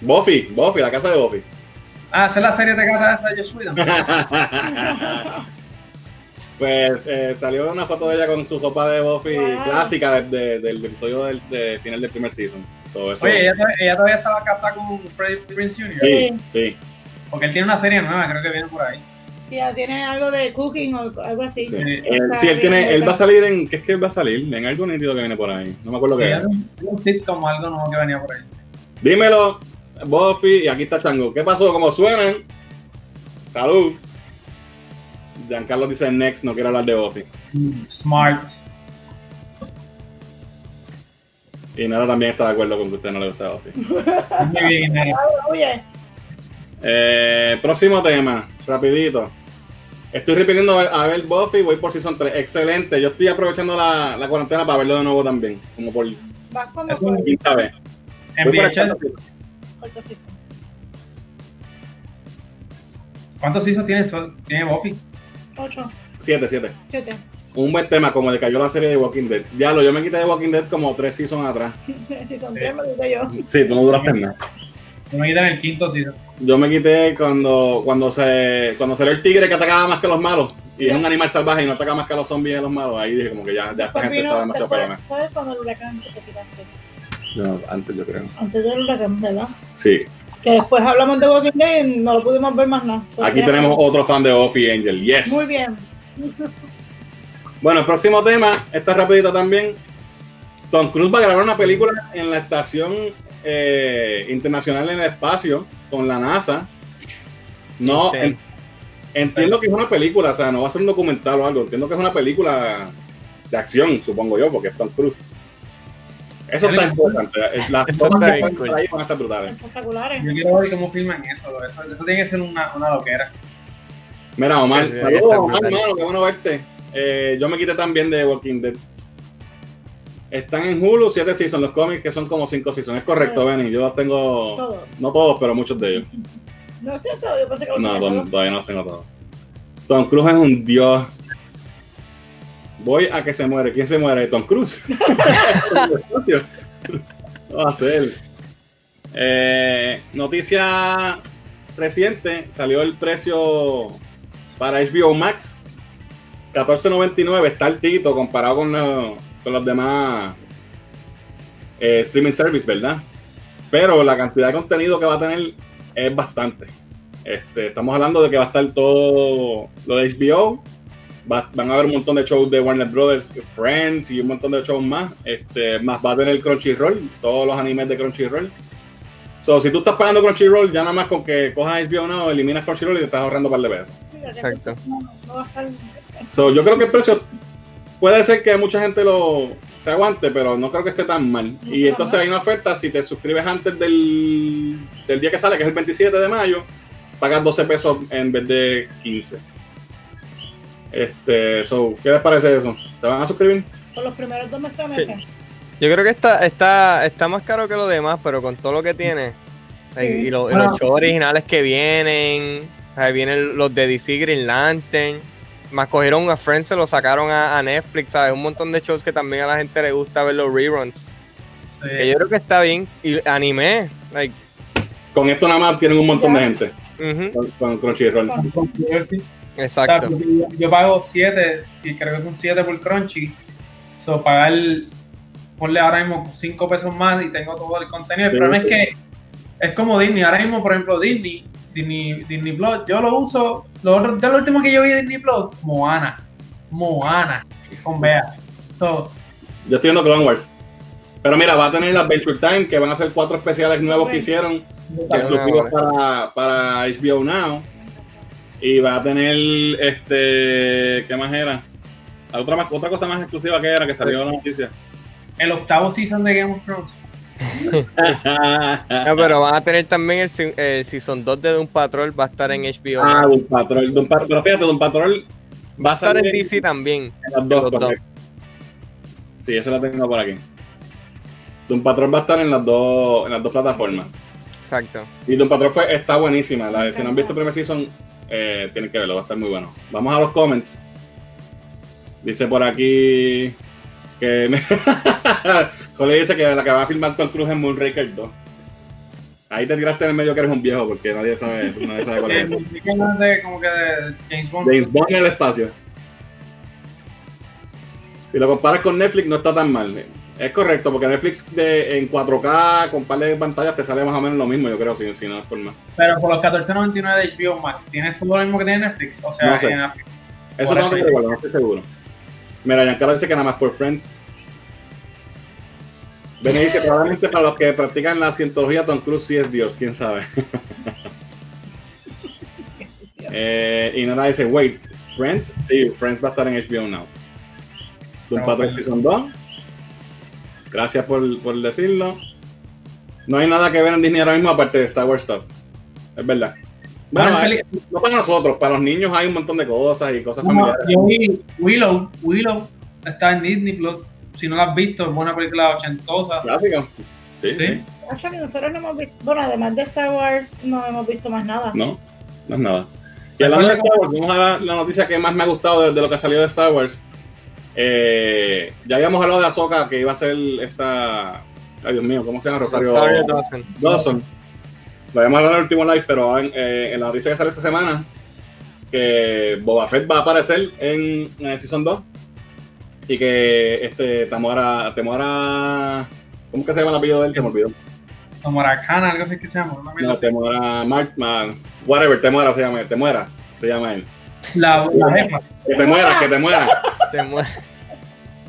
Buffy, Buffy, la casa de Buffy. ah esa es la serie de gata esa de Whedon pues eh, salió una foto de ella con su ropa de Buffy Wow. clásica de- de- del episodio del de final del primer season. So, eso- oye ella, todavía- ella todavía estaba casada con Freddie Prince Jr. sí, sí, porque él tiene una serie nueva creo que viene por ahí Si ya tiene algo de cooking o algo así. sí. Sí. Eh, sí, él tiene, él va a salir en, ¿qué es que él va a salir? En algo nítido que viene por ahí. No me acuerdo qué es. un sitcom o algo nuevo que venía por ahí Dímelo, Buffy, y aquí está Chango. ¿Qué pasó? ¿Cómo suenan? Salud. Giancarlo dice next, no quiero hablar de Buffy. smart Y Nara también está de acuerdo con que a usted no le gusta Buffy. muy bien Neri. Oye, Eh, próximo tema, rapidito. Estoy repitiendo a ver Buffy, voy por Season 3. Excelente, yo estoy aprovechando la, la cuarentena para verlo de nuevo también, como por vas como Es por quinta vez. en VHS. ¿cuántos seasons tiene, tiene Buffy? Ocho, Siete, siete. siete. Un buen tema, como decayó la serie de Walking Dead. Diablo, yo me quité de Walking Dead como tres seasons atrás. Season tres me gusta yo. Sí, tú no duraste nada. Yo me quité en el quinto season. Yo me quité cuando, cuando se cuando salió el tigre que atacaba más que los malos. Y es un animal salvaje y no ataca más que a los zombies y a los malos. Ahí dije como que ya, ya esta Después gente vino- está demasiado pelona. ¿Sabes cuando el huracán que te tiraste? No, antes yo creo. Antes del huracán, ¿verdad? Sí. Que después hablamos de Walking Dead y no lo pudimos ver más nada. Aquí tenemos otro fan de Buffy Angel. Yes. Muy bien. Bueno, el próximo tema, está rapidito también. Tom Cruise va a grabar una película en la estación eh, internacional en el espacio con la NASA. No, en- entiendo que es una película, o sea, no va a ser un documental o algo. Entiendo que es una película de acción, supongo yo, porque es Tom Cruise. Eso está importante. Las Eso tomas está que cool. ahí van a estar brutales. Espectaculares. Yo quiero ver cómo filman eso. Eso, eso tiene que ser una, una loquera. Mira, Omar, saludos, Omar, hermano, qué bueno verte. Eh, yo me quité también de Walking Dead. Están en Hulu, 7 seasons, los cómics que son como 5 seasons. Es correcto, Benny, yo los tengo, Todos. no todos, pero muchos de ellos. No estoy todo, yo pensé que lo No, todavía no los tengo todos. Tom Cruise es un dios. Voy a que se muere. ¿Quién se muere? Tom Cruise. va a ser. Eh, noticia reciente, salió el precio para HBO Max. 14.99 está altito comparado con, los- con los demás eh, streaming service, ¿verdad? Pero la cantidad de contenido que va a tener es bastante. Este, estamos hablando de que va a estar todo lo de HBO. Va- van a haber un montón de shows de Warner Brothers, Friends y un montón de shows más. Este, más va a tener Crunchyroll, todos los animes de Crunchyroll. So, si tú estás pagando Crunchyroll, ya nada más con que cojas HBO Now, eliminas Crunchyroll y te estás ahorrando un par de pesos. Sí, Exacto. No, no va a estar. So, yo creo que el precio puede ser que mucha gente lo se aguante, pero no creo que esté tan mal. No Y entonces mal. hay una oferta, si te suscribes antes del, del día que sale, que es el 27 de mayo, pagas 12 pesos en vez de 15. Este, so, ¿qué les parece eso? ¿Se van a suscribir? Por los primeros dos meses. Yo creo que está, está, está más caro que lo demás, pero con todo lo que tiene. Sí. Y, y lo- y Bueno. los shows originales que vienen. Ahí vienen los de DC Green Lantern. Más cogieron a Friends, se lo sacaron a, a Netflix, ¿sabes? Un montón de shows que también a la gente le gusta ver los reruns. Que yo creo que está bien. Y anime, like, Con esto nada más tienen un montón de gente ujú, con, con Crunchyroll. Exacto. O sea, yo, yo pago 7, sí, creo que son 7 por Crunchy. So, pagar, ponle ahora mismo 5 pesos más y tengo todo el contenido. El Sí, problema sí. es que es como Disney. Ahora mismo, por ejemplo, Disney, Disney, Disney Plus, yo lo uso. Lo, otro- de lo último que yo vi de Disney Plus, Moana. Moana, con Bea. So, Yo estoy viendo Clone Wars. Pero mira, va a tener Adventure Time, que van a ser cuatro especiales nuevos que hicieron, exclusivos para, para HBO Now. Y va a tener, este, ¿qué más era? La Otra, más, otra cosa más exclusiva que era, que salió en la noticia. el octavo season de Game of Thrones. No, pero van a tener también el, el Season 2 de Doom Patrol, va a estar en HBO. ah. Doom Patrol. Doom Patrol. Pero fíjate, Doom Patrol va a estar en DC también. en las dos, dos. Sí, eso la tengo por aquí. Doom Patrol va a estar en las dos, en las dos plataformas. Exacto. Y Doom Patrol fue, está buenísima. La, si no han visto el primer season, eh, tienen que verlo, va a estar muy bueno. Vamos a los comments. Dice por aquí que me... Jole dice que la que va a filmar Tom Cruise en Moonraker 2. Ahí te tiraste en el medio que eres un viejo porque nadie sabe, nadie sabe cuál es. Eh, ¿qué más de, como que de James Bond. James Bond en el espacio. Si lo comparas con Netflix, no está tan mal. Es correcto, porque Netflix de, en 4K con par de pantallas te sale más o menos lo mismo, yo creo, si, si no es por más. Pero por los 14.99 de HBO Max, ¿tienes todo lo mismo que tiene Netflix? O sea, No sé. en- Eso no recuerdo, no estoy seguro. Mira, Giancarlo dice que nada más por Friends. Bene dice, probablemente para los que practican la cientología, Tom Cruise sí es Dios, quién sabe. Eh, y Nora dice, wait, Friends, sí, Friends va a estar en HBO Now. No, Patrol pues. Season 2. Gracias por, por decirlo. No hay nada que ver en Disney ahora mismo aparte de Star Wars stuff. Es verdad. Bueno, Bueno, hay- peli- no para nosotros, para los niños hay un montón de cosas y cosas no, familiares. Willow, Willow está en Disney Plus. Si no la has visto, es una película ochentosa. Clásico. Sí, Sí. Actually, nosotros no hemos visto. Bueno, además de Star Wars, no hemos visto más nada. No, no es nada. Y hablando de Star Wars, vamos a dar la noticia que más me ha gustado de, de lo que salió de Star Wars. Eh, ya habíamos hablado de Ahsoka, que iba a ser esta. Ay, Dios mío, ¿cómo se llama? Rosario Rosario Dawson. Dawson. Lo habíamos hablado en el último live, pero en, eh, en la noticia que sale esta semana, que Boba Fett va a aparecer en, en Season 2 y que este Tamora, Temora, ¿cómo que se llama el apellido de él? Se me olvidó. Como Arcana, algo así que se llama. No, así. Temora, Mark, man, whatever, Temora se llama, Temuera, se llama él. La, la jefa. Que te mueras, que te mueras. Te muere.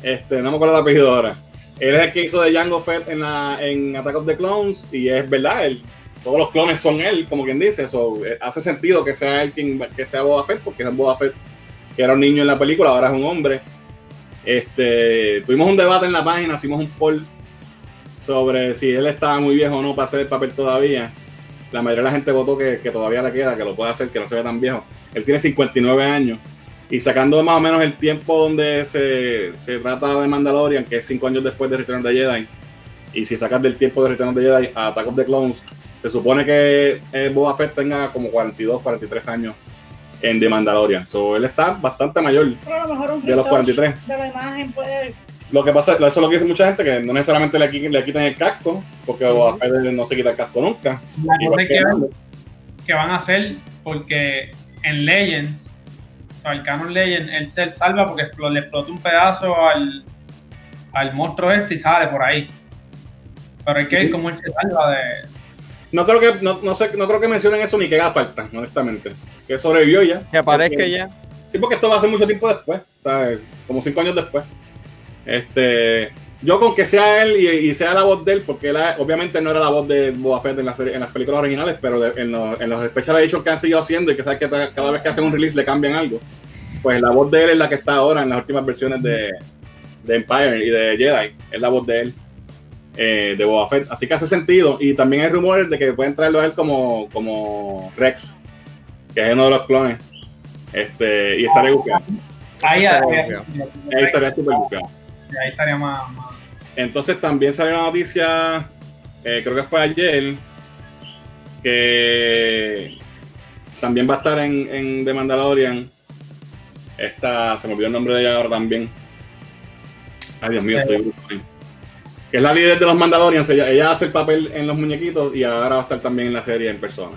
Este, no me acuerdo el apellido ahora. Él es el que hizo de Jango Fett en, la, en Attack of the Clones y es verdad, él, todos los clones son él, como quien dice. So, eh, hace sentido que sea él quien que sea Boba Fett, porque es Boba Fett que era un niño en la película, ahora es un hombre. Este, tuvimos un debate en la página, hicimos un poll sobre si él estaba muy viejo o no para hacer el papel todavía. La mayoría de la gente votó que, todavía le queda, que lo puede hacer, que no se ve tan viejo. Él tiene 59 años. Y sacando más o menos el tiempo donde se, se trata de Mandalorian, que es 5 años después de Return of the Jedi, y si sacas del tiempo de Return of the Jedi a Attack of the Clones, se supone que eh, Boba Fett tenga como 42, 43 años en The Mandalorian. So, él está bastante mayor Pero a lo mejor un de los retouch 43. de la imagen puede. Lo que pasa, eso es lo que dice mucha gente, que no necesariamente le, le quitan el casco, porque Boba Fett no se quita el casco nunca. La Igual cosa es que van a hacer, porque en Legends, o sea, el canon Legend, él se salva porque le explota un pedazo al, al monstruo este y sale por ahí. Pero hay que ver cómo él se salva de. No creo que, no, no sé, no creo que mencionen eso ni que haga falta, honestamente. Que sobrevivió ya. Que aparezca Porque- ya. Sí, porque esto va a ser mucho tiempo después, ¿sabes? como cinco años después. Este, yo con que sea él y, y sea la voz de él, porque él, obviamente no era la voz de Boba Fett en, la serie- en las películas originales, pero de- en, los, en los special editions que han seguido haciendo y que sabes que cada vez que hacen un release le cambian algo, pues la voz de él es la que está ahora en las últimas versiones de, de Empire y de Jedi, es la voz de él. Eh, de Boba Fett, así que hace sentido y también hay rumores de que pueden traerlo a él como, como Rex, que es uno de los clones, este, y estaré buscando. Ahí, está ahí, estaría súper buscado. ahí estaría más. más- Entonces también salió una noticia, eh, creo que fue ayer, que también va a estar en, en The Mandalorian. Esta, se me olvidó el nombre de ella ahora también. Ay, Dios mío, estoy bruto ahí. Que es la líder de los Mandalorians. Ella, ella hace el papel en los muñequitos y ahora va a estar también en la serie en persona.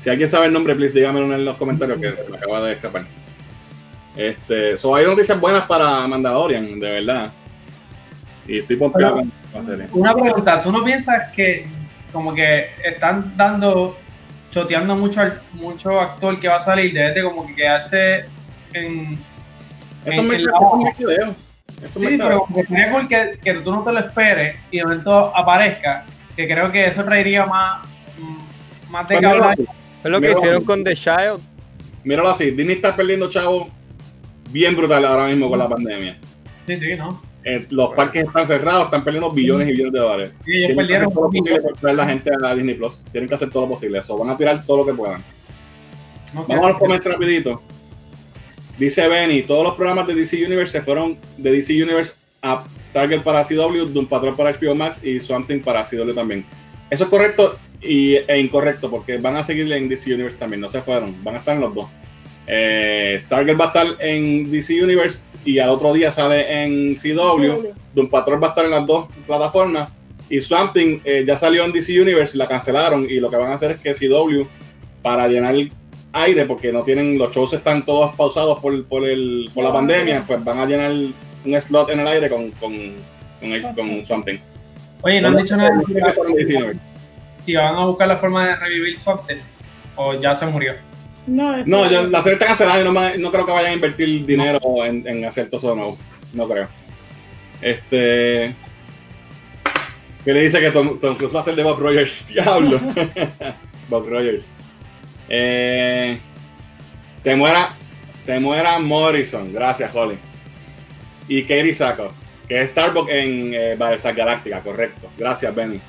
Si alguien sabe el nombre, please dígamelo en los comentarios que se me acaba de escapar. Este, so hay noticias buenas para Mandalorian, de verdad. Y estoy pompeado con la serie. Una pregunta, ¿tú no piensas que como que están dando, choteando mucho al mucho actor que va a salir, debe de como que quedarse en... Eso es en- muy en la- eso Sí, pero sería cool que, que tú no te lo esperes y de momento aparezca, que creo que eso traería más, mm, más de Pues que míralo hablar. así, Es lo que hicieron con The Child. Míralo así, Disney está perdiendo chavo bien brutal ahora mismo con la pandemia. Sí, sí, ¿no? Eh, los parques están cerrados, están perdiendo billones y billones de dólares. Sí, ellos Tienen perdieron todo lo posible por traer la gente a Disney Plus. Tienen que hacer todo lo posible. Eso, van a tirar todo lo que puedan. no sé. Vamos a los rapidito. Dice Benny, todos los programas de DC Universe se fueron de DC Universe a Stargate para CW, Doom Patrol para HBO Max y Something para CW también. Eso es correcto y, e incorrecto porque van a seguir en DC Universe también, no se fueron, van a estar en los dos. Eh, Stargate va a estar en DC Universe y al otro día sale en CW. Doom Patrol va a estar en las dos plataformas. Y Something eh, ya salió en DC Universe, la cancelaron. Y lo que van a hacer es que CW, para llenar el aire, porque no tienen, los shows están todos pausados por, por, el, por la pandemia, pues van a llenar un slot en el aire con, con, con, el- con Something. Oye, no han dicho nada si van a buscar la forma de revivir Something o ya se murió. No, No, yo- la serie está cancelada y no, me- no creo que vayan a invertir dinero en, en hacer todo eso de nuevo. No creo. Este. ¿Qué le dice que Tom, Tom Cruise va a ser de Bob Rogers? Diablo. Bob Rogers. Eh, te muera. Te muera Morrison. Gracias, Holly. Y Katie Sackhoff. Que es Starbucks en eh, Battlestar Galactica, correcto. Gracias, Benny.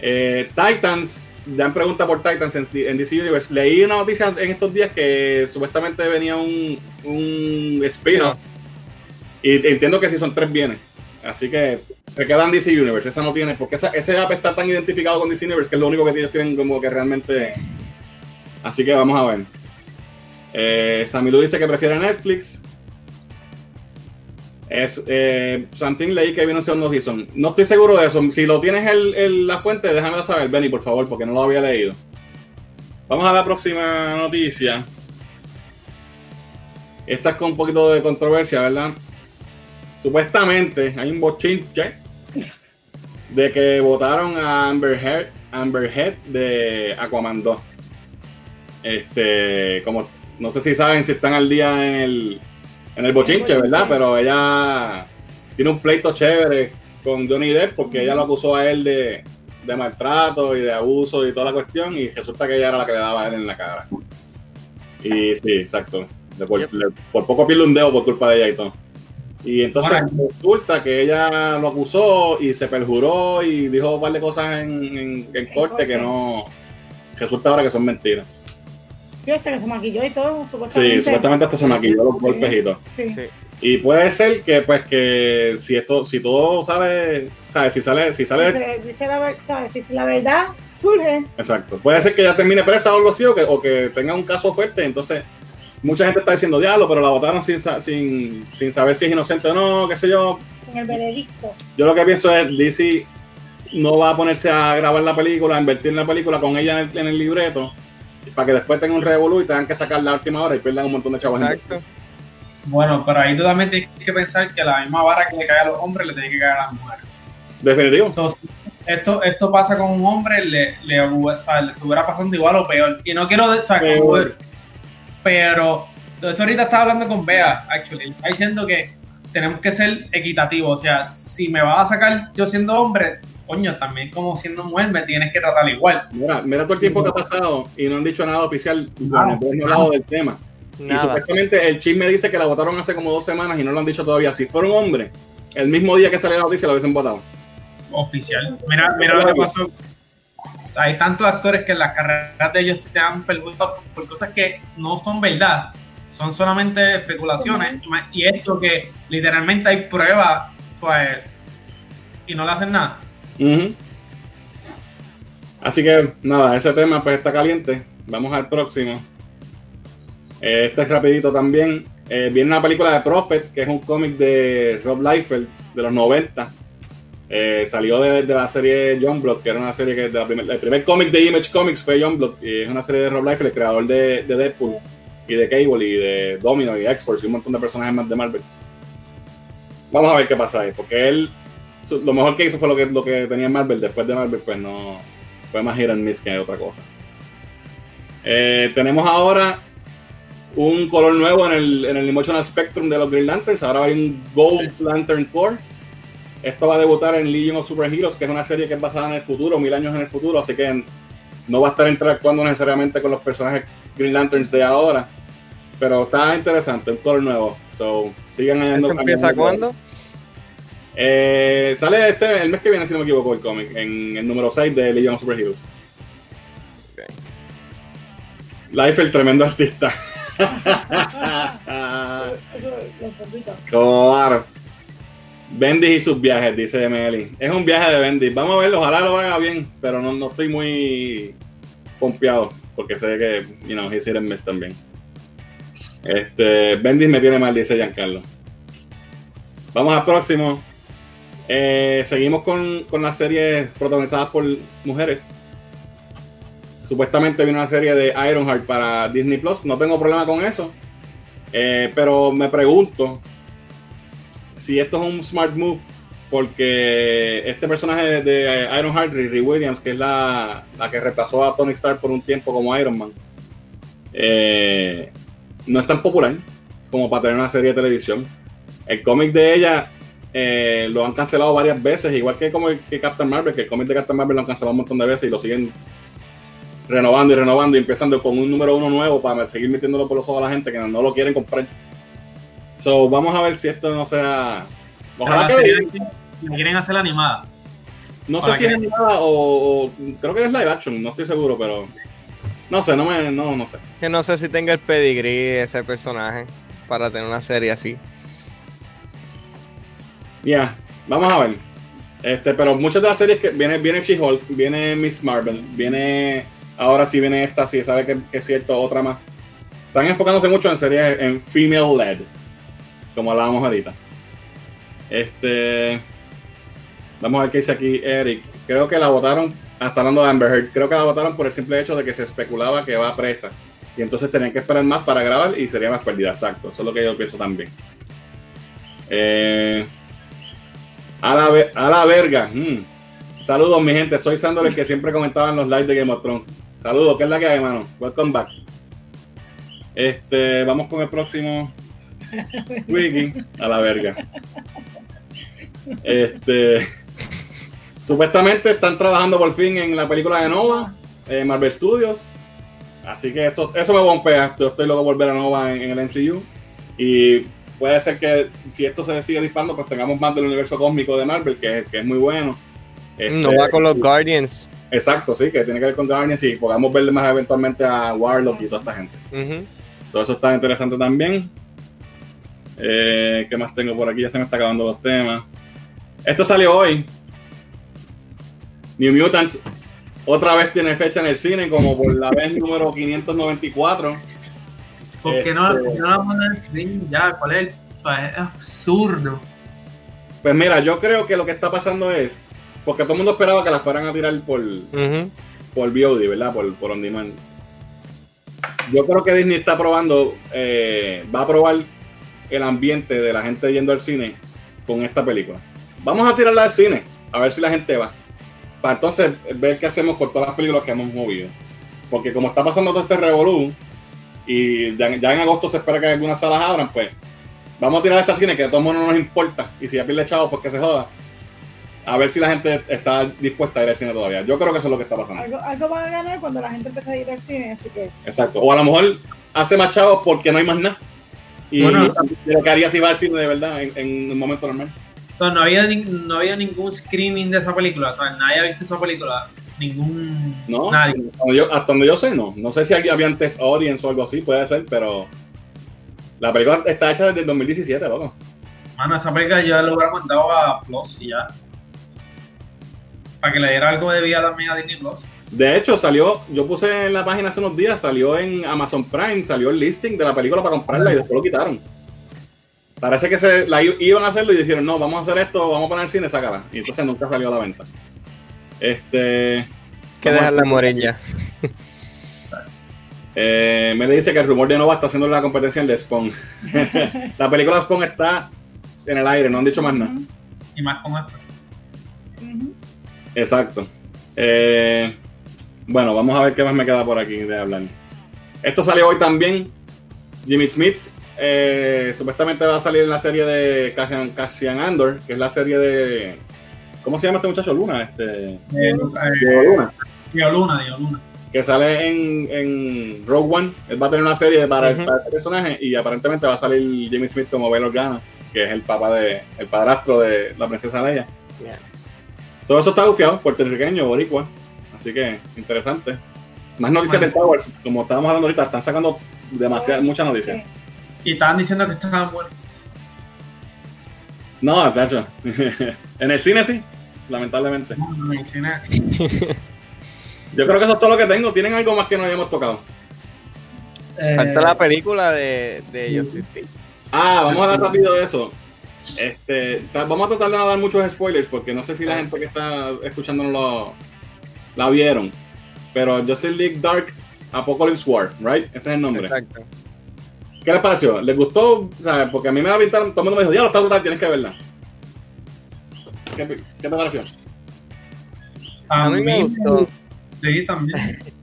Eh, Titans, Dan pregunta por Titans en, en DC Universe. Leí una noticia en estos días que supuestamente venía un, un spin-off. Y entiendo que si son tres bienes. Así que se queda en DC Universe. Esa no tiene. Porque esa- ese app está tan identificado con DC Universe que es lo único que ellos tienen como que realmente. Así que vamos a ver. Eh, Samilu dice que prefiere Netflix. Es, eh, Something leí que un segundo season. No estoy seguro de eso. Si lo tienes en la fuente, déjamelo saber, Benny, por favor, porque no lo había leído. Vamos a la próxima noticia. Esta es con un poquito de controversia, ¿verdad? Supuestamente hay un bochinche de que votaron a Amber Heard, Amber Heard de Aquaman 2. Este, como no sé si saben si están al día en el, en el bochinche, ¿verdad? Pero ella tiene un pleito chévere con Johnny Depp porque ella lo acusó a él de, de maltrato y de abuso y toda la cuestión y resulta que ella era la que le daba a él en la cara. Y sí, exacto. Por, Yep. le- por poco pierde un dedo por culpa de ella y todo. Y entonces resulta que ella lo acusó y se perjuró y dijo un par de cosas en, en- en corte que no. Resulta ahora que son mentiras. Sí, hasta que se maquilló y todo, supuestamente. Sí, supuestamente hasta se maquilló los golpes y todo. Sí. Sí. Y puede ser que, pues, que si esto, si todo sale, ¿sabes? Si sale, si sale, Dice, dice la, ver- ¿sabes? Si la verdad surge, exacto. Puede ser que ya termine presa o algo así, o que, o que tenga un caso fuerte. Entonces, mucha gente está diciendo diablo, pero la votaron sin, sa- sin, sin saber si es inocente o no, qué sé yo. con el veredicto. Yo lo que pienso es, DC no va a ponerse a grabar la película, a invertir en la película con ella en el, en el libreto, para que después tenga un revolú y tengan que sacar la última hora y pierdan un montón de chavos. en- Exacto. Bueno, pero ahí tú también tienes que pensar que la misma vara que le cae a los hombres le tiene que caer a las mujeres. Definitivo. Si esto, esto pasa con un hombre, le, le, o sea, le estuviera pasando igual o peor. Y no quiero, de- o sea, como- Peor. pero entonces ahorita estaba hablando con Bea, actually, está diciendo que tenemos que ser equitativos. O sea, si me vas a sacar yo siendo hombre, coño, también como siendo mujer me tienes que tratar igual. Mira, mira todo el tiempo que ha pasado y no han dicho nada oficial, bueno, no han hablado del tema. Y supuestamente el chisme dice que la votaron hace como dos semanas y no lo han dicho todavía. Si fuera un hombre, el mismo día que salió la noticia lo hubiesen votado. Oficial. Mira, mira lo que pasó. Hay tantos actores que en las carreras de ellos se han perjudicado por cosas que no son verdad, son solamente especulaciones. Y esto que literalmente hay pruebas pues, y no le hacen nada. Ujú. Así que nada, ese tema pues está caliente. Vamos al próximo. Este es rapidito también. Eh, viene una película de Prophet, que es un cómic de Rob Liefeld de los 90. Eh, salió de, de la serie Youngblood, que era una serie que el primer cómic de Image Comics fue Youngblood. Y es una serie de Rob Liefeld, el creador de, de Deadpool y de Cable y de Domino y X-Force y un montón de personajes más de Marvel. Vamos a ver qué pasa ahí, porque él lo mejor que hizo fue lo que, lo que tenía en Marvel. Después de Marvel, pues no fue más hit and miss que otra cosa. Eh, tenemos ahora un color nuevo en el, en el Emotional Spectrum de los Green Lanterns. Ahora hay un Gold Lantern Core. Esto va a debutar en Legion of Superheroes, que es una serie que es basada en el futuro, mil años en el futuro, así que no va a estar interactuando necesariamente con los personajes Green Lanterns de ahora. Pero está interesante, un color nuevo. So, sigan añadiendo. ¿Esto empieza cuándo? Eh, sale este, el mes que viene, si no me equivoco, el cómic, en el número 6 de Legion of Superheroes. Ok. Life, el tremendo artista. Claro. Bendis y sus viajes, dice Meli. Es un viaje de Bendis. Vamos a verlo, ojalá lo haga bien, pero no, no estoy muy pompeado, porque sé que, you know, he's hit and miss también. Este, Bendis me tiene mal, dice Giancarlo. Vamos al próximo. Eh, seguimos con, con las series protagonizadas por mujeres. Supuestamente viene una serie de Ironheart para Disney Plus. No tengo problema con eso. Eh, pero me pregunto si esto es un smart move. Porque este personaje de, Ironheart, Riri Williams, que es la, la que reemplazó a Tony Stark por un tiempo como Iron Man, eh, no es tan popular como para tener una serie de televisión. El cómic de ella eh, lo han cancelado varias veces, igual que como el que Captain Marvel, que el cómic de Captain Marvel lo han cancelado un montón de veces y lo siguen renovando y renovando y empezando con un número uno nuevo para seguir metiéndolo por los ojos a la gente que no, no lo quieren comprar. So, vamos a ver si esto no sea. Ojalá la que. serie la quieren hacer animada. No sé ¿Para si qué? es animada o, o creo que es live action, no estoy seguro, pero no sé, no me, no, no sé. Que no sé si tenga el pedigrí ese personaje para tener una serie así. Ya, vamos a ver. Este, pero muchas de las series que viene, viene She-Hulk, viene Miss Marvel, viene ahora sí viene esta, sí sabe que, es cierto, otra más. Están enfocándose mucho en series en female led, como hablábamos ahorita. Este, vamos a ver qué dice aquí Eric. Creo que la votaron, hasta hablando de Amber Heard, creo que la votaron por el simple hecho de que se especulaba que va presa. Y entonces tenían que esperar más para grabar y sería más pérdida, exacto. Eso es lo que yo pienso también. Eh, a la, a la verga. mm. Saludos, mi gente. Soy Sandor, el que siempre comentaba en los lives de Game of Thrones. Saludos, ¿qué es la que hay, hermano? Welcome back. Este, vamos con el próximo wiki. A la verga. Este. Supuestamente están trabajando por fin en la película de Nova, eh, Marvel Studios. Así que eso, eso me bombea. Yo estoy loco de volver a Nova en, en el MCU. Y puede ser que si esto se sigue disparando, pues tengamos más del universo cósmico de Marvel, que, que es muy bueno. Este, No va con los Guardians. Exacto, sí, que tiene que ver con Guardians y podamos verle más eventualmente a Warlock y toda esta gente. So, eso está interesante también. Eh, ¿Qué más tengo por aquí? Ya se me está acabando los temas. Esto salió hoy. New Mutants otra vez tiene fecha en el cine, como por la vez número 594. ¿Por qué no, Este- no la ponen en stream ya? ¿Cuál es? el- o sea, es absurdo. Pues mira, yo creo que lo que está pasando es, porque todo el mundo esperaba que las fueran a tirar por, por VOD, ¿verdad? Por, por on demand. Yo creo que Disney está probando, eh, va a probar el ambiente de la gente yendo al cine con esta película. Vamos a tirarla al cine, a ver si la gente va. Para entonces ver qué hacemos con todas las películas que hemos movido. Porque como está pasando todo este revolú, y ya, ya en agosto se espera que algunas salas abran, pues vamos a tirar esta al cine que a todo el mundo no nos importa. Y si ya pierde chavos, pues que se joda. A ver si la gente está dispuesta a ir al cine todavía. Yo creo que eso es lo que está pasando. Algo, algo van a ganar cuando la gente empiece a ir al cine, así que Exacto. O a lo mejor hace más chavos porque no hay más nada. Y Bueno, lo que haría si va al cine de verdad en, en un momento normal. Entonces, no había, ni- no había ningún screening de esa película. O sea, nadie ha visto esa película. Ningún. ¿No? Nadie. Hasta donde yo, hasta donde yo sé, no. No sé si había, test audience o algo así, puede ser, pero la película está hecha desde el 2017, loco. Mano, esa película yo lo hubiera mandado a Plus y ya. Para que le diera algo de vida también a Disney Plus. De hecho, salió, yo puse en la página hace unos días, salió en Amazon Prime, salió el listing de la película para comprarla y después lo quitaron. Parece que se la iban a hacerlo y dijeron, no, vamos a hacer esto, vamos a poner el cine, sácala. Y entonces nunca salió a la venta. Este. Que dejarla morir ya. Eh, me dice que el rumor de Nova está haciendo la competencia en The Spawn. la película Spawn está en el aire, no han dicho más nada. Y más con esto. Exacto. Eh, bueno, vamos a ver qué más me queda por aquí de hablar. Esto salió hoy también. Jimmy Smith eh, supuestamente va a salir en la serie de Cassian, Cassian Andor, que es la serie de. ¿Cómo se llama este muchacho? Luna. Este, Eh, eh, Luna. Dio Luna, Dio Luna. que sale en, en Rogue One. Él va a tener una serie para, para este personaje y aparentemente va a salir Jimmy Smith como Bail Organa, que es el papá de, el padrastro de la princesa Leia. Yeah. So, eso está bufiado, puertorriqueño, boricua. Así que interesante. Más noticias de Star Wars, como estábamos hablando ahorita, están sacando demasiadas, muchas noticias. Sí. Y estaban diciendo que estaban muertos. No, Sacho. en el cine sí, lamentablemente. No, en el cine. Yo creo que eso es todo lo que tengo. ¿Tienen algo más que no hayamos tocado? Eh, Falta la película de, de Joseph. Ah, vamos a hablar rápido de eso. Este, vamos a tratar de no dar muchos spoilers porque no sé si la gente que está escuchándonos lo, la vieron. Pero Justice League Dark Apocalypse War, right? Ese es el nombre. Exacto. ¿Qué les pareció? ¿Les gustó? O sea, porque a mí me la pintaron, todo el mundo me dijo, ya lo está brutal, tienes que verla. ¿Qué, qué te pareció? A mí me gustó. Sí, también.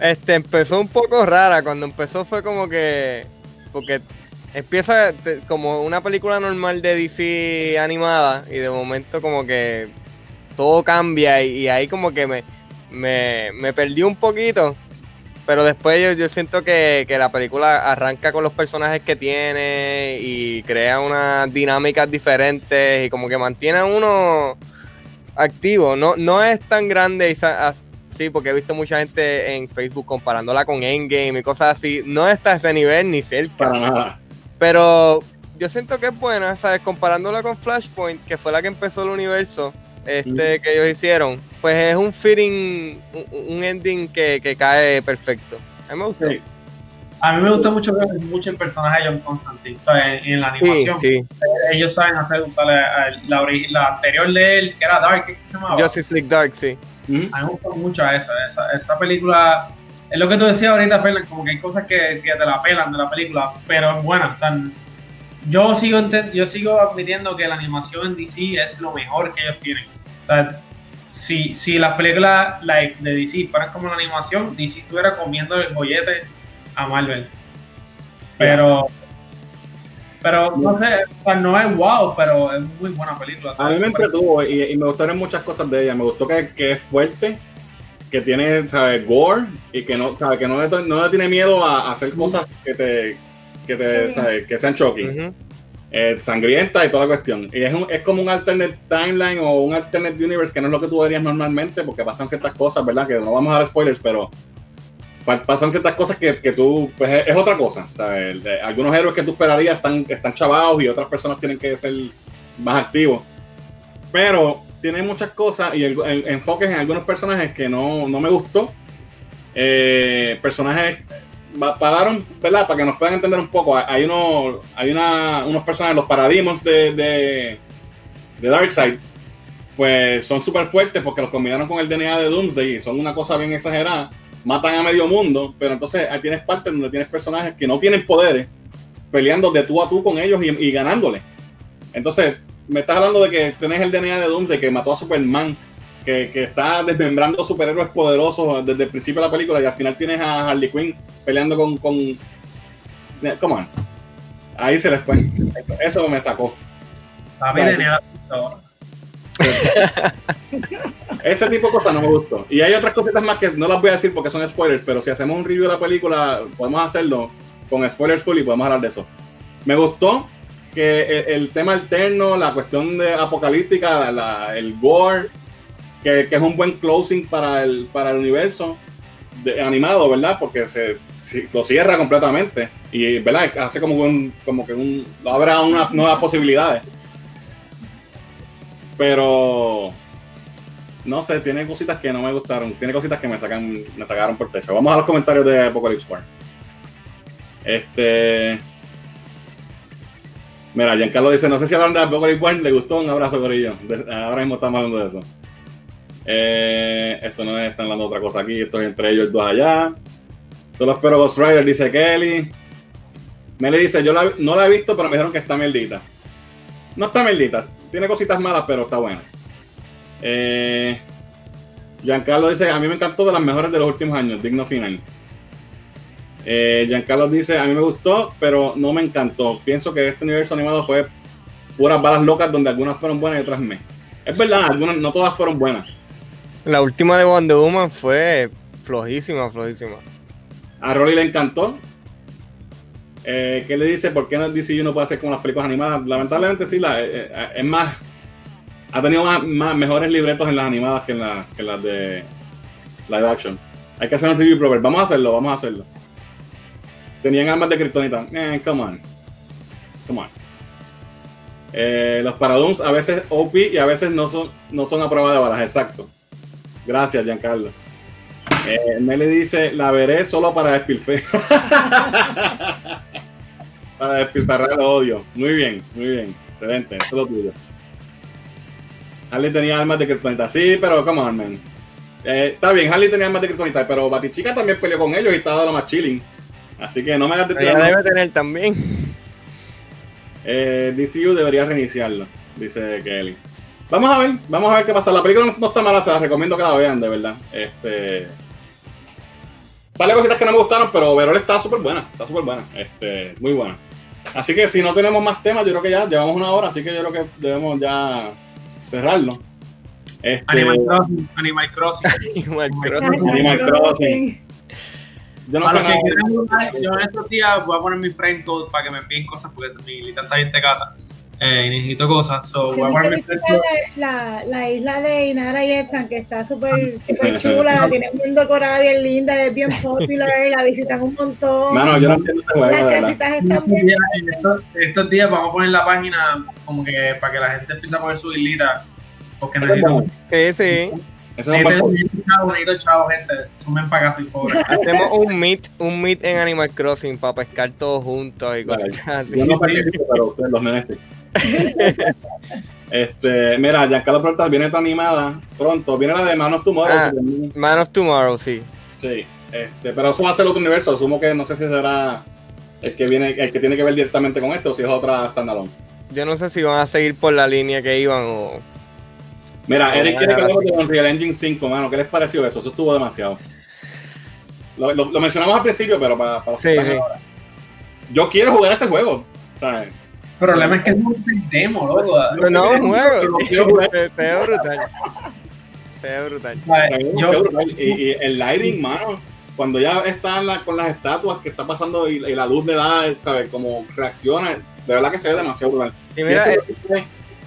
Este, empezó un poco rara. Cuando empezó fue como que. Porque empieza como una película normal de DC animada. Y de momento, como que todo cambia. Y, y ahí, como que me, me, me perdí un poquito. Pero después yo, yo siento que, que la película arranca con los personajes que tiene y crea unas dinámicas diferentes y como que mantiene a uno activo. No, no es tan grande así, porque he visto mucha gente en Facebook comparándola con Endgame y cosas así. No está a ese nivel ni cerca. Para nada. Pero yo siento que es buena, ¿sabes? Comparándola con Flashpoint, que fue la que empezó el universo este que ellos hicieron, pues es un fitting, un, ending que, que cae perfecto. A mí me gustó. Sí. A mí me gusta mucho ver mucho el personaje de John Constantine. En, en la animación. sí. Ellos saben hacer usar la, la, anterior de él, que era Dark, ¿qué se llamaba? Justice League Dark, sí. Ujú. A mí me gustó mucho esa, esa, esa película. Es lo que tú decías ahorita, Fernan, como que hay cosas que, que te la pelan de la película, pero es buena. Sea, yo, sigo yo sigo admitiendo que la animación en DC es lo mejor que ellos tienen. O sea, si, si las películas live de DC fueran como la animación, DC estuviera comiendo el bollete a Marvel. Pero, pero no sé, o sea, no es wow, pero es muy buena película. A mí me entretuvo y, y me gustaron muchas cosas de ella. Me gustó que, que es fuerte, que tiene, ¿sabes? Gore y que no, ¿sabes? Que no le, no le tiene miedo a, a hacer cosas que te, que te, Sí. ¿sabes? Que sean shocking. Eh, sangrienta y toda la cuestión. Y es, un- es como un alternate timeline o un alternate universe que no es lo que tú verías normalmente porque pasan ciertas cosas, ¿verdad? Que no vamos a dar spoilers, pero pa- pasan ciertas cosas que, que tú, pues es, otra cosa. de- algunos héroes que tú esperarías están, están chavados y otras personas tienen que ser más activos. Pero tiene muchas cosas y el, el- enfoques en algunos personajes que no, no me gustó. Eh, personajes va- pararon, ¿verdad? Para que nos puedan entender un poco. Hay unos, hay una, unos personajes, los paradigmas de, de, de Darkseid, pues son súper fuertes porque los combinaron con el DNA de Doomsday y son una cosa bien exagerada. Matan a medio mundo, pero entonces ahí tienes partes donde tienes personajes que no tienen poderes peleando de tú a tú con ellos y, y ganándole. Entonces, me estás hablando de que tenés el DNA de Doomsday que mató a Superman, que, que está desmembrando superhéroes poderosos desde el principio de la película y al final tienes a Harley Quinn peleando con. con... Come on. Ahí se les fue. Eso, eso me sacó. Papi Vale. tenía la. Ese tipo de cosas no me gustó. Y hay otras cositas más que no las voy a decir porque son spoilers, pero si hacemos un review de la película, podemos hacerlo con spoilers full y podemos hablar de eso. Me gustó que el, el tema alterno, la cuestión de apocalíptica, la- el gore, que, es un buen closing para el, para el universo animado, ¿verdad? Porque se, lo cierra completamente y, ¿verdad? Hace como un, como que un, a unas nuevas posibilidades. Pero no sé, tiene cositas que no me gustaron, tiene cositas que me sacan, me sacaron por techo. Vamos a los comentarios de Apocalypse War. Este. Mira, Giancarlo dice, no sé si hablan de Apocalypse War, le gustó, un abrazo, Corillo. Ahora mismo estamos hablando de eso. Eh, esto no es, están hablando otra cosa aquí, esto es entre ellos dos allá. Solo espero Ghost Rider, dice Kelly. Meli dice, yo la- no la he visto, pero me dijeron que está meldita. No está meldita, tiene cositas malas, pero está buena. Eh, Giancarlo dice, a mí me encantó de las mejores de los últimos años, digno final. Eh, Giancarlo dice, a mí me gustó, pero no me encantó. Pienso que este universo animado fue puras balas locas donde algunas fueron buenas y otras me. Es verdad, algunas, no todas fueron buenas. La última de Wonder Woman fue flojísima, flojísima. A Rolly le encantó. Eh, ¿Qué le dice? ¿Por qué no DCU no puede hacer como las películas animadas? Lamentablemente sí, la, eh, eh, es más... Ha tenido más, más- mejores libretos en las animadas que en, la- que las de live action. Hay que hacer un review proper. Vamos a hacerlo, vamos a hacerlo. Tenían armas de kriptonita. Eh, come on. Come on. Eh, los Paradoons a veces OP y a veces no son, no son a prueba de balas. Exacto. Gracias, Giancarlo. Eh, Nelly dice, la veré solo para despilfe. para despilfarrar el odio. Muy bien, muy bien. Excelente, eso es lo tuyo. Harley tenía armas de kriptonita. Sí, pero come on, man. Eh, está bien, Harley tenía armas de kriptonita, pero Batichica también peleó con ellos y estaba de lo más chilling. Así que no me hagas de Ella debe tener también. eh, DCU debería reiniciarlo, dice Kelly. Vamos a ver, vamos a ver qué pasa. La película no, no está mala, se la recomiendo que la vean, de verdad. Este. Vale cositas que no me gustaron, pero Verol está súper buena, está súper buena, este, muy buena. Así que si no tenemos más temas, yo creo que ya llevamos una hora, así que yo creo que debemos ya cerrarlo. Este, Animal Crossing. Animal Crossing. Animal Crossing. yo no Para sé los que nada. quieran jugar, yo en estos días voy a poner mi friend code para que me envíen cosas porque mi lista está bien tecata. Eh, y necesito cosas. So, voy a poner mi friend code. La, la isla de Inara y Edson, que está súper chula, la tienen bien decorada, bien linda, es bien popular, la visitan un montón. Mano, yo no entiendo este juego, Las casitas están estos bien. días- estos- estos días vamos a poner la página como que para que la gente empiece a poner su islita. Porque necesito, Sí, sí. Eso es un chavo, chavo, gente. Sumen para soy pobre. Hacemos un meet, un meet en Animal Crossing para pescar todos juntos y cosas así. Yo no participo, pero ustedes los nenes sí. este, mira, Giancarlo Pregunta, viene otra animada pronto. Viene la de Man of Tomorrow. Ah. Man of Tomorrow, sí. Sí, este, pero eso va a ser otro universo. Asumo que no sé si será el que viene, el que tiene que ver directamente con esto o si es otra standalone. Yo no sé si van a seguir por la línea que iban o. Mira, Eric quiere que hablemos de Unreal Engine 5, mano. ¿Qué les pareció eso? Eso estuvo demasiado. Lo, lo- lo mencionamos al principio, pero para, para los Sí. Yo quiero jugar ese juego. ¿sabes? El problema es que es un demo, loco. Pero no, un juego. Se ve brutal. Se ve brutal. Yo, y, y el lighting, mano, cuando ya está en la- con las estatuas que está pasando y, y la luz le da, ¿sabes? Como reacciona, de verdad que se ve demasiado brutal. Y Si mira, eso eh, es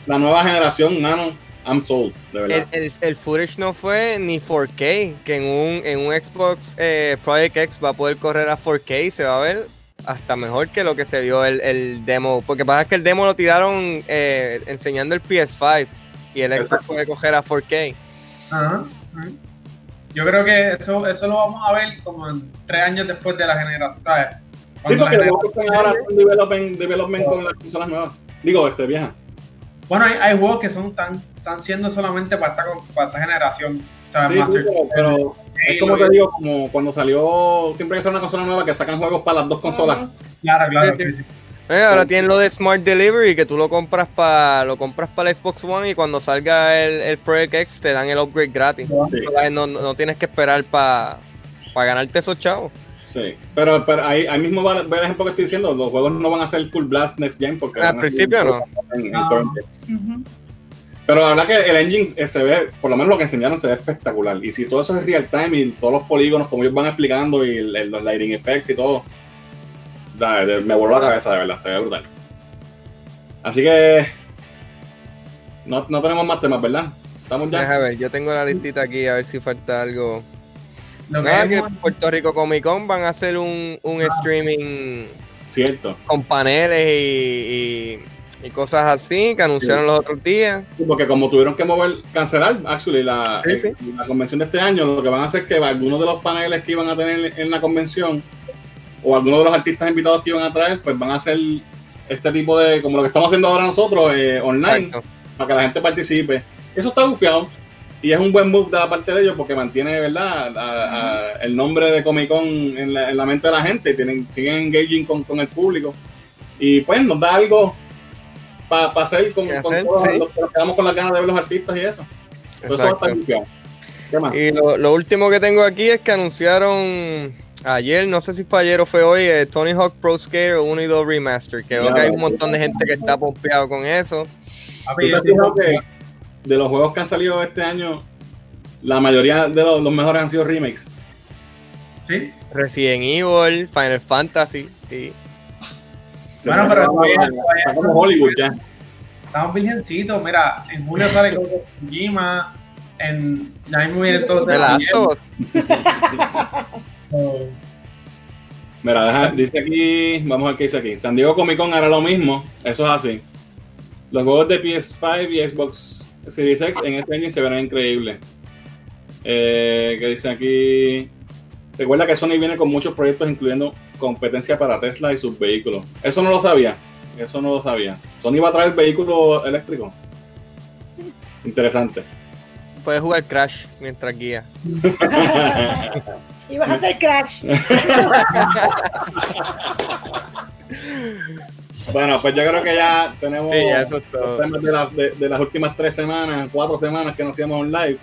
la nueva generación, mano, I'm sold, de verdad. El, el, el footage no fue ni 4K, que en un, en un Xbox eh, Project X va a poder correr a 4K y se va a ver hasta mejor que lo que se vio el, el demo. Porque pasa que el demo lo tiraron eh, enseñando el PS5 y el Xbox puede coger a 4K. Ajá, ajá. Yo creo que eso, eso lo vamos a ver como en tres años después de la generación, ¿sabes? Sí, porque que están ahora son development, development con las consolas nuevas. Digo, este, vieja. Bueno, hay, hay juegos que son tan, están siendo solamente para esta, para esta generación. Sí, pero, pero es como te digo, como cuando salió, siempre que sale una consola nueva que sacan juegos para las dos consolas. Claro, claro, Sí, sí. Eh, ahora tienen lo de Smart Delivery, que tú lo compras para lo compras para el Xbox One y cuando salga el, el Project X te dan el upgrade gratis. Sí. No, tienes que esperar para ganarte esos chavos. Sí, pero, pero ahí, ahí mismo va, ve el ejemplo que estoy diciendo, los juegos no van a ser full blast next gen porque Al van a ser principio no. en- en gen. Pero la verdad que el engine eh, se ve, por lo menos lo que enseñaron se ve espectacular. Y si todo eso es real time y todos los polígonos como ellos van explicando y el- el- los lighting effects y todo, da- de- me voló la cabeza de verdad, se ve brutal. Así que no, no tenemos más temas, ¿verdad? Estamos ya. Deja ver, yo tengo la listita aquí a ver si falta algo. Lo que Nada, que hemos- Puerto Rico Comic Con van a hacer un, un streaming Cierto. con paneles y, y- y cosas así que anunciaron los otros días. Sí, Porque como tuvieron que mover, cancelar, actually, la, Sí, sí. eh, la convención de este año, lo que van a hacer es que algunos de los paneles que iban a tener en la convención o algunos de los artistas invitados que iban a traer, pues van a hacer este tipo de, como lo que estamos haciendo ahora nosotros, eh, online, Exacto. para que la gente participe. Eso está bufiado y es un buen move de la parte de ellos porque mantiene, ¿verdad?, a- a- el nombre de Comic Con en la, en la mente de la gente, tienen, siguen engaging con, con el público y pues nos da algo para hacer con, ¿Qué con hacer? todos Sí. los quedamos con las ganas de ver los artistas y eso. Todo eso va a estar. ¿Qué más? Y lo, lo último que tengo aquí es que anunciaron ayer, no sé si fue ayer o fue hoy, eh, Tony Hawk Pro Skater 1 y 2 Remaster. Que veo Ya, que hay un montón de gente que está pompeado con eso. Papi, ¿Tú te yo has digo fijado que de los juegos que han salido este año, la mayoría de los, los mejores han sido remakes? Sí, Resident Evil, Final Fantasy. Sí. Bueno, pero todavía- está todavía- como Hollywood ya. estamos virgencitos. Mira, en julio sale con Kojima. En ya mismo vienen todos de. So, Mira, deja- dice aquí, vamos a ver qué dice aquí. San Diego Comic Con hará lo mismo, eso es así. Los juegos de PS5 y Xbox Series X en este engine se verán increíbles. Eh, que dice aquí. Recuerda que Sony viene con muchos proyectos, incluyendo competencia para Tesla y sus vehículos. Eso no lo sabía. Eso no lo sabía. Sony va a traer vehículos eléctricos. Interesante. Puedes jugar Crash mientras guía. Y vas a hacer crash. Bueno, pues yo creo que ya tenemos Sí, ya eso es los temas de, las- de- de las últimas tres semanas, cuatro semanas que nos hacíamos un live.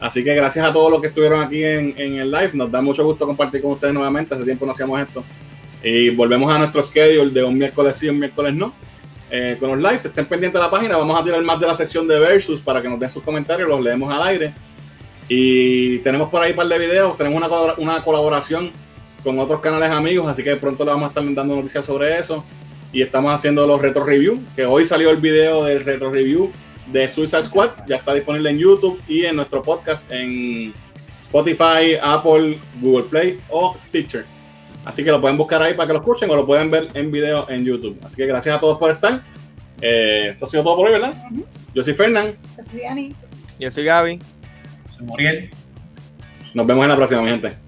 Así que gracias a todos los que estuvieron aquí en, en el live. Nos da mucho gusto compartir con ustedes nuevamente. Hace tiempo no hacíamos esto. Y volvemos a nuestro schedule de un miércoles sí, un miércoles no. eh, con los lives. Estén pendientes de la página. Vamos a tirar más de la sección de Versus para que nos den sus comentarios. Los leemos al aire. Y tenemos por ahí un par de videos. Tenemos una, una colaboración con otros canales amigos. Así que pronto le vamos a estar dando noticias sobre eso. Y estamos haciendo los retro review. Que hoy salió el video del retro review de Suicide Squad. Ya está disponible en YouTube y en nuestro podcast en Spotify, Apple, Google Play o Stitcher. Así que lo pueden buscar ahí para que lo escuchen o lo pueden ver en video en YouTube. Así que gracias a todos por estar. Eh, esto ha sido todo por hoy, ¿verdad? Yo soy Fernán. Yo soy Ani. Yo soy Gaby. soy Muriel. Nos vemos en la próxima, mi gente.